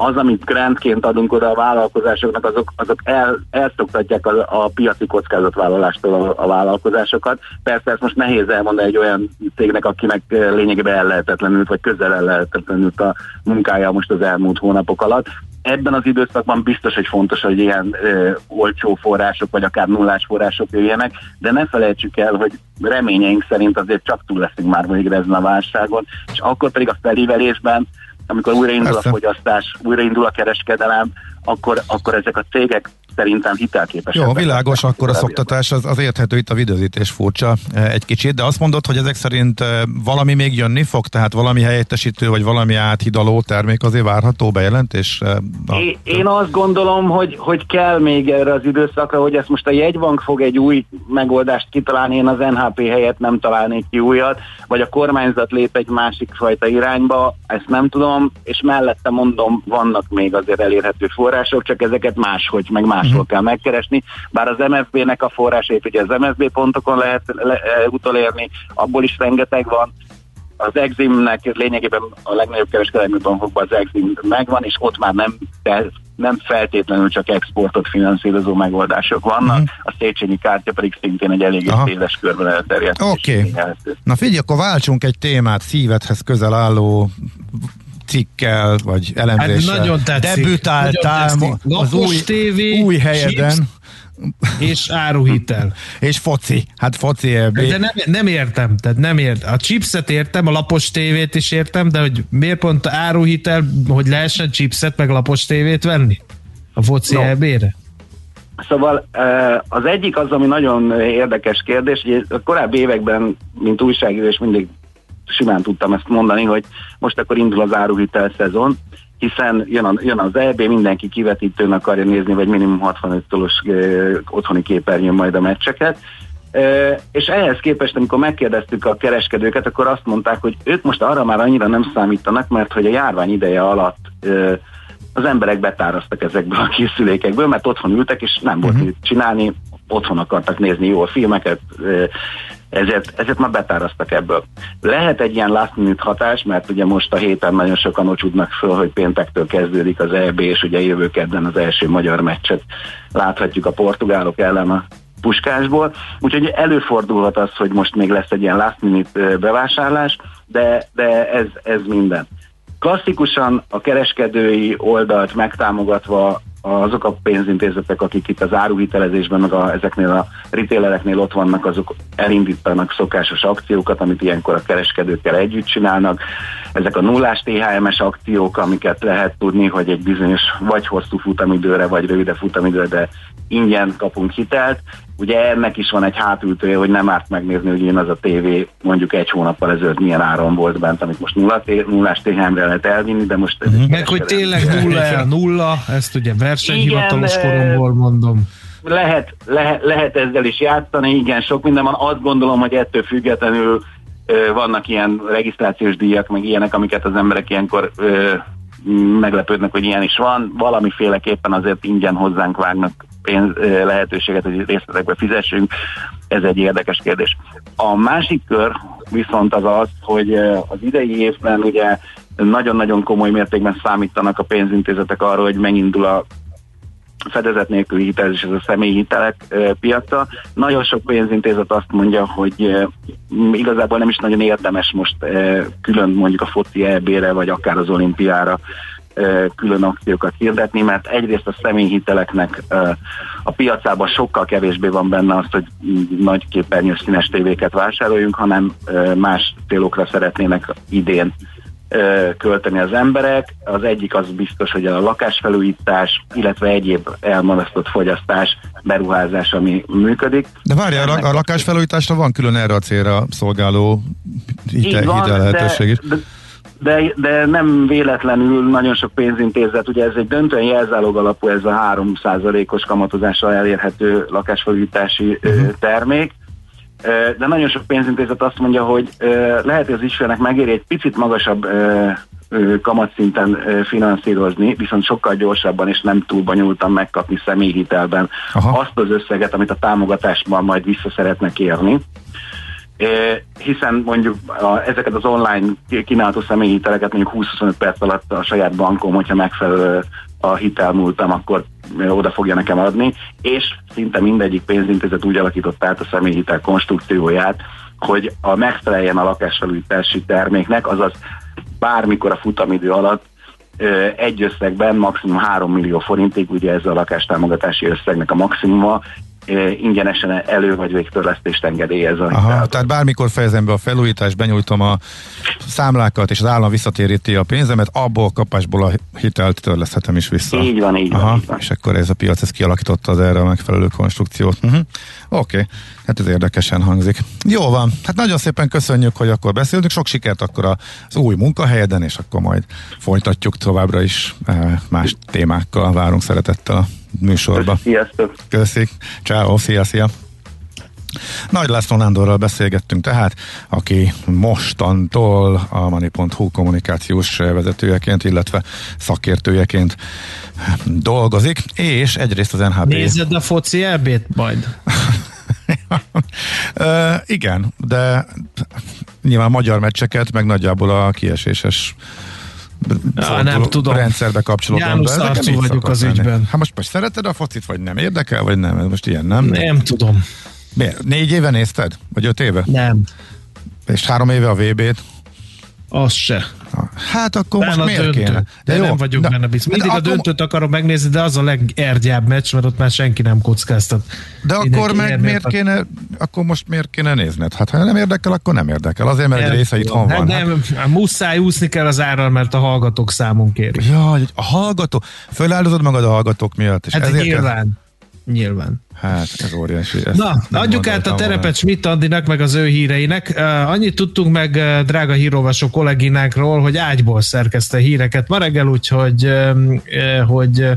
az, amit grantként adunk oda a vállalkozásoknak, azok, azok el, elszoktatják a, a piaci kockázatvállalástól a, a vállalkozásokat. Persze ezt most nehéz elmondani egy olyan cégnek, akinek lényegében ellehetetlenült, vagy közel ellehetetlenült a munkája most az elmúlt hónapok alatt. Ebben az időszakban biztos, hogy fontos, hogy ilyen ö, olcsó források, vagy akár nullás források jöjjenek, de ne felejtsük el, hogy reményeink szerint azért csak túl leszünk már végre ezen a válságon, és akkor pedig a felívelésben amikor újraindul Persze. a fogyasztás, újraindul a kereskedelem, akkor, akkor ezek a cégek szerintem hitelképesek. Jó, világos, akkor a szoktatás az, az érthető, itt a videózítés furcsa eh, egy kicsit, de azt mondod, hogy ezek szerint eh, valami még jönni fog, tehát valami helyettesítő, vagy valami áthidaló termék azért várható bejelentés? Eh, én, én azt gondolom, hogy, hogy kell még erre az időszakra, hogy ezt most a jegybank fog egy új megoldást kitalálni, én az NHP helyett nem találnék ki újat, vagy a kormányzat lép egy másik fajta irányba, ezt nem tudom, és mellette mondom, vannak még azért elérhető források, csak ezeket máshogy, meg más máshol kell megkeresni, bár az MFB-nek a forrásait ugye az MFB pontokon lehet le, e, utolérni, abból is rengeteg van, az Eximnek lényegében a legnagyobb kereskedelmi bankokban az Exim megvan, és ott már nem, nem feltétlenül csak exportot finanszírozó megoldások vannak, uh-huh. a Széchenyi kártya pedig szintén egy elég széles körben elterjedt. Oké. Okay. Na figyelj, akkor váltsunk egy témát szívedhez közel álló cikkel, vagy elemzéssel. Hát nagyon tetszik. Debütáltál nagyon tetszik. az új, TV, új helyeden. Chips, és áruhitel. és foci. Hát foci elbé. De nem, nem értem, tehát nem értem. A chipset értem, a lapos tévét is értem, de hogy miért pont áruhitel, hogy lehessen chipset meg lapos tévét venni? A foci no. elbére? Szóval az egyik az, ami nagyon érdekes kérdés, hogy a korábbi években, mint újságíró, és mindig simán tudtam ezt mondani, hogy most akkor indul az áruhitel szezon, hiszen jön, a, jön az EB, mindenki kivetítőn akarja nézni, vagy minimum 65 tolos otthoni képernyőn majd a meccseket, e, és ehhez képest, amikor megkérdeztük a kereskedőket, akkor azt mondták, hogy ők most arra már annyira nem számítanak, mert hogy a járvány ideje alatt e, az emberek betároztak ezekből a készülékekből, mert otthon ültek, és nem volt uh-huh. mit csinálni, otthon akartak nézni jó filmeket, ezért, ezért már betárasztak ebből. Lehet egy ilyen last minute hatás, mert ugye most a héten nagyon sokan ocsudnak föl, hogy péntektől kezdődik az EB, és ugye jövő kedden az első magyar meccset láthatjuk a portugálok ellen a puskásból. Úgyhogy előfordulhat az, hogy most még lesz egy ilyen last minute bevásárlás, de, de ez, ez minden. Klasszikusan a kereskedői oldalt megtámogatva azok a pénzintézetek, akik itt az áruhitelezésben, meg a, ezeknél a retailereknél ott vannak, azok elindítanak szokásos akciókat, amit ilyenkor a kereskedőkkel együtt csinálnak. Ezek a nullás THM-es akciók, amiket lehet tudni, hogy egy bizonyos vagy hosszú futamidőre, vagy rövide futamidőre, de ingyen kapunk hitelt. Ugye ennek is van egy hátültője, hogy nem árt megnézni, hogy én az a tévé mondjuk egy hónappal ezelőtt milyen áron volt bent, amit most nulla, nullás THM-re lehet elvinni, de most... Uh-huh. Meg hogy tényleg nulla el nulla, ezt ugye versenyhivatalos koromból mondom. lehet, lehet, lehet ezzel is játszani, igen, sok minden van. Azt gondolom, hogy ettől függetlenül ö, vannak ilyen regisztrációs díjak, meg ilyenek, amiket az emberek ilyenkor ö, meglepődnek, hogy ilyen is van. Valamiféleképpen azért ingyen hozzánk vágnak pénz lehetőséget, hogy részletekbe fizessünk. Ez egy érdekes kérdés. A másik kör viszont az az, hogy az idei évben ugye nagyon-nagyon komoly mértékben számítanak a pénzintézetek arra, hogy megindul a fedezet nélküli hitelezés, ez a személyi hitelek piaca. Nagyon sok pénzintézet azt mondja, hogy igazából nem is nagyon érdemes most külön mondjuk a foci EB-re, vagy akár az olimpiára külön akciókat hirdetni, mert egyrészt a személyhiteleknek a piacában sokkal kevésbé van benne azt, hogy nagy képernyős színes tévéket vásároljunk, hanem más célokra szeretnének idén költeni az emberek. Az egyik az biztos, hogy a lakásfelújítás, illetve egyéb elmarasztott fogyasztás, beruházás, ami működik. De várjál, a, a lakásfelújításra van külön erre a célra szolgáló hitel, hitel lehetőség is. De, de, de, de nem véletlenül nagyon sok pénzintézet, ugye ez egy döntően jelzálog alapú, ez a 3%-os kamatozással elérhető lakásfelújítási uh-huh. termék, de nagyon sok pénzintézet azt mondja, hogy lehet, hogy az ügyfélnek megéri egy picit magasabb kamatszinten finanszírozni, viszont sokkal gyorsabban és nem túl bonyolultan megkapni személyhitelben Aha. azt az összeget, amit a támogatásban majd vissza szeretnek érni hiszen mondjuk a, ezeket az online kínálható személyhiteleket mondjuk 20-25 perc alatt a saját bankom, hogyha megfelelő a hitelmúltam, akkor oda fogja nekem adni, és szinte mindegyik pénzintézet úgy alakított át a személyhitel konstrukcióját, hogy a megfeleljen a lakásfelújítási terméknek, azaz bármikor a futamidő alatt egy összegben maximum 3 millió forintig, ugye ez a lakástámogatási összegnek a maximuma, ingyenesen elő vagy végtörlesztést engedélyez. Aha, tehát bármikor fejezem be a felújítást, benyújtom a számlákat, és az állam visszatéríti a pénzemet, abból kapásból a hitelt törleszthetem is vissza. Így van, így Aha, van. Így van. És akkor ez a piac, ez kialakította az erre a megfelelő konstrukciót. Uh-huh. Oké, okay. hát ez érdekesen hangzik. Jó van, hát nagyon szépen köszönjük, hogy akkor beszéltünk, sok sikert akkor az új munkahelyeden, és akkor majd folytatjuk továbbra is eh, más témákkal, várunk szeretettel a műsorba. Sziasztok! Köszik! Ciao, szia, szia! Nagy László Nándorral beszélgettünk tehát, aki mostantól a Mani.hu kommunikációs vezetőjeként, illetve szakértőjeként dolgozik, és egyrészt az NHB... Nézed a foci elbét majd? uh, igen, de nyilván magyar meccseket, meg nagyjából a kieséses Ja, nem tudom. rendszerbe kapcsolódom János be. János vagyok az ügyben. Hát most, most szereted a focit, vagy nem érdekel, vagy nem? Most ilyen, nem? Nem tudom. Miért? Négy éve nézted? Vagy öt éve? Nem. És három éve a VB-t? Az se. Hát akkor ben most miért döntő. kéne? De, de jó, nem vagyok de, benne biztos. Mindig a döntőt akarom megnézni, de az a legergyább meccs, mert ott már senki nem kockáztat. De akkor meg miért a... kéne, akkor most miért kéne nézned? Hát ha nem érdekel, akkor nem érdekel. Azért, mert nem, egy része itthon hát van. Nem, hát. muszáj úszni kell az árral, mert a hallgatók számon kérik. Ja, a hallgató, föláldozod magad a hallgatók miatt. És hát ezért nyilván. Kell... Nyilván. Hát, ez óriási. Na, adjuk át a terepet Schmidt Andinak, meg az ő híreinek. Uh, annyit tudtunk meg uh, drága hírovasok kolléginákról, hogy ágyból szerkezte híreket ma reggel, úgyhogy uh, hogy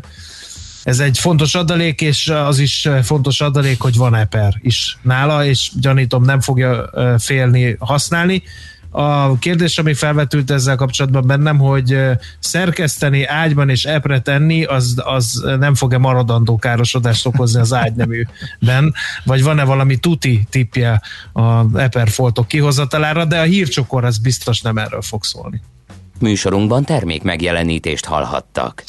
ez egy fontos adalék, és az is fontos adalék, hogy van eper is nála, és gyanítom nem fogja félni használni. A kérdés, ami felvetült ezzel kapcsolatban bennem, hogy szerkeszteni ágyban és epre tenni, az, az nem fog-e maradandó károsodást okozni az ágyneműben, vagy van-e valami tuti tipje a eperfoltok kihozatalára, de a hírcsokor az biztos nem erről fog szólni. Műsorunkban termék megjelenítést hallhattak.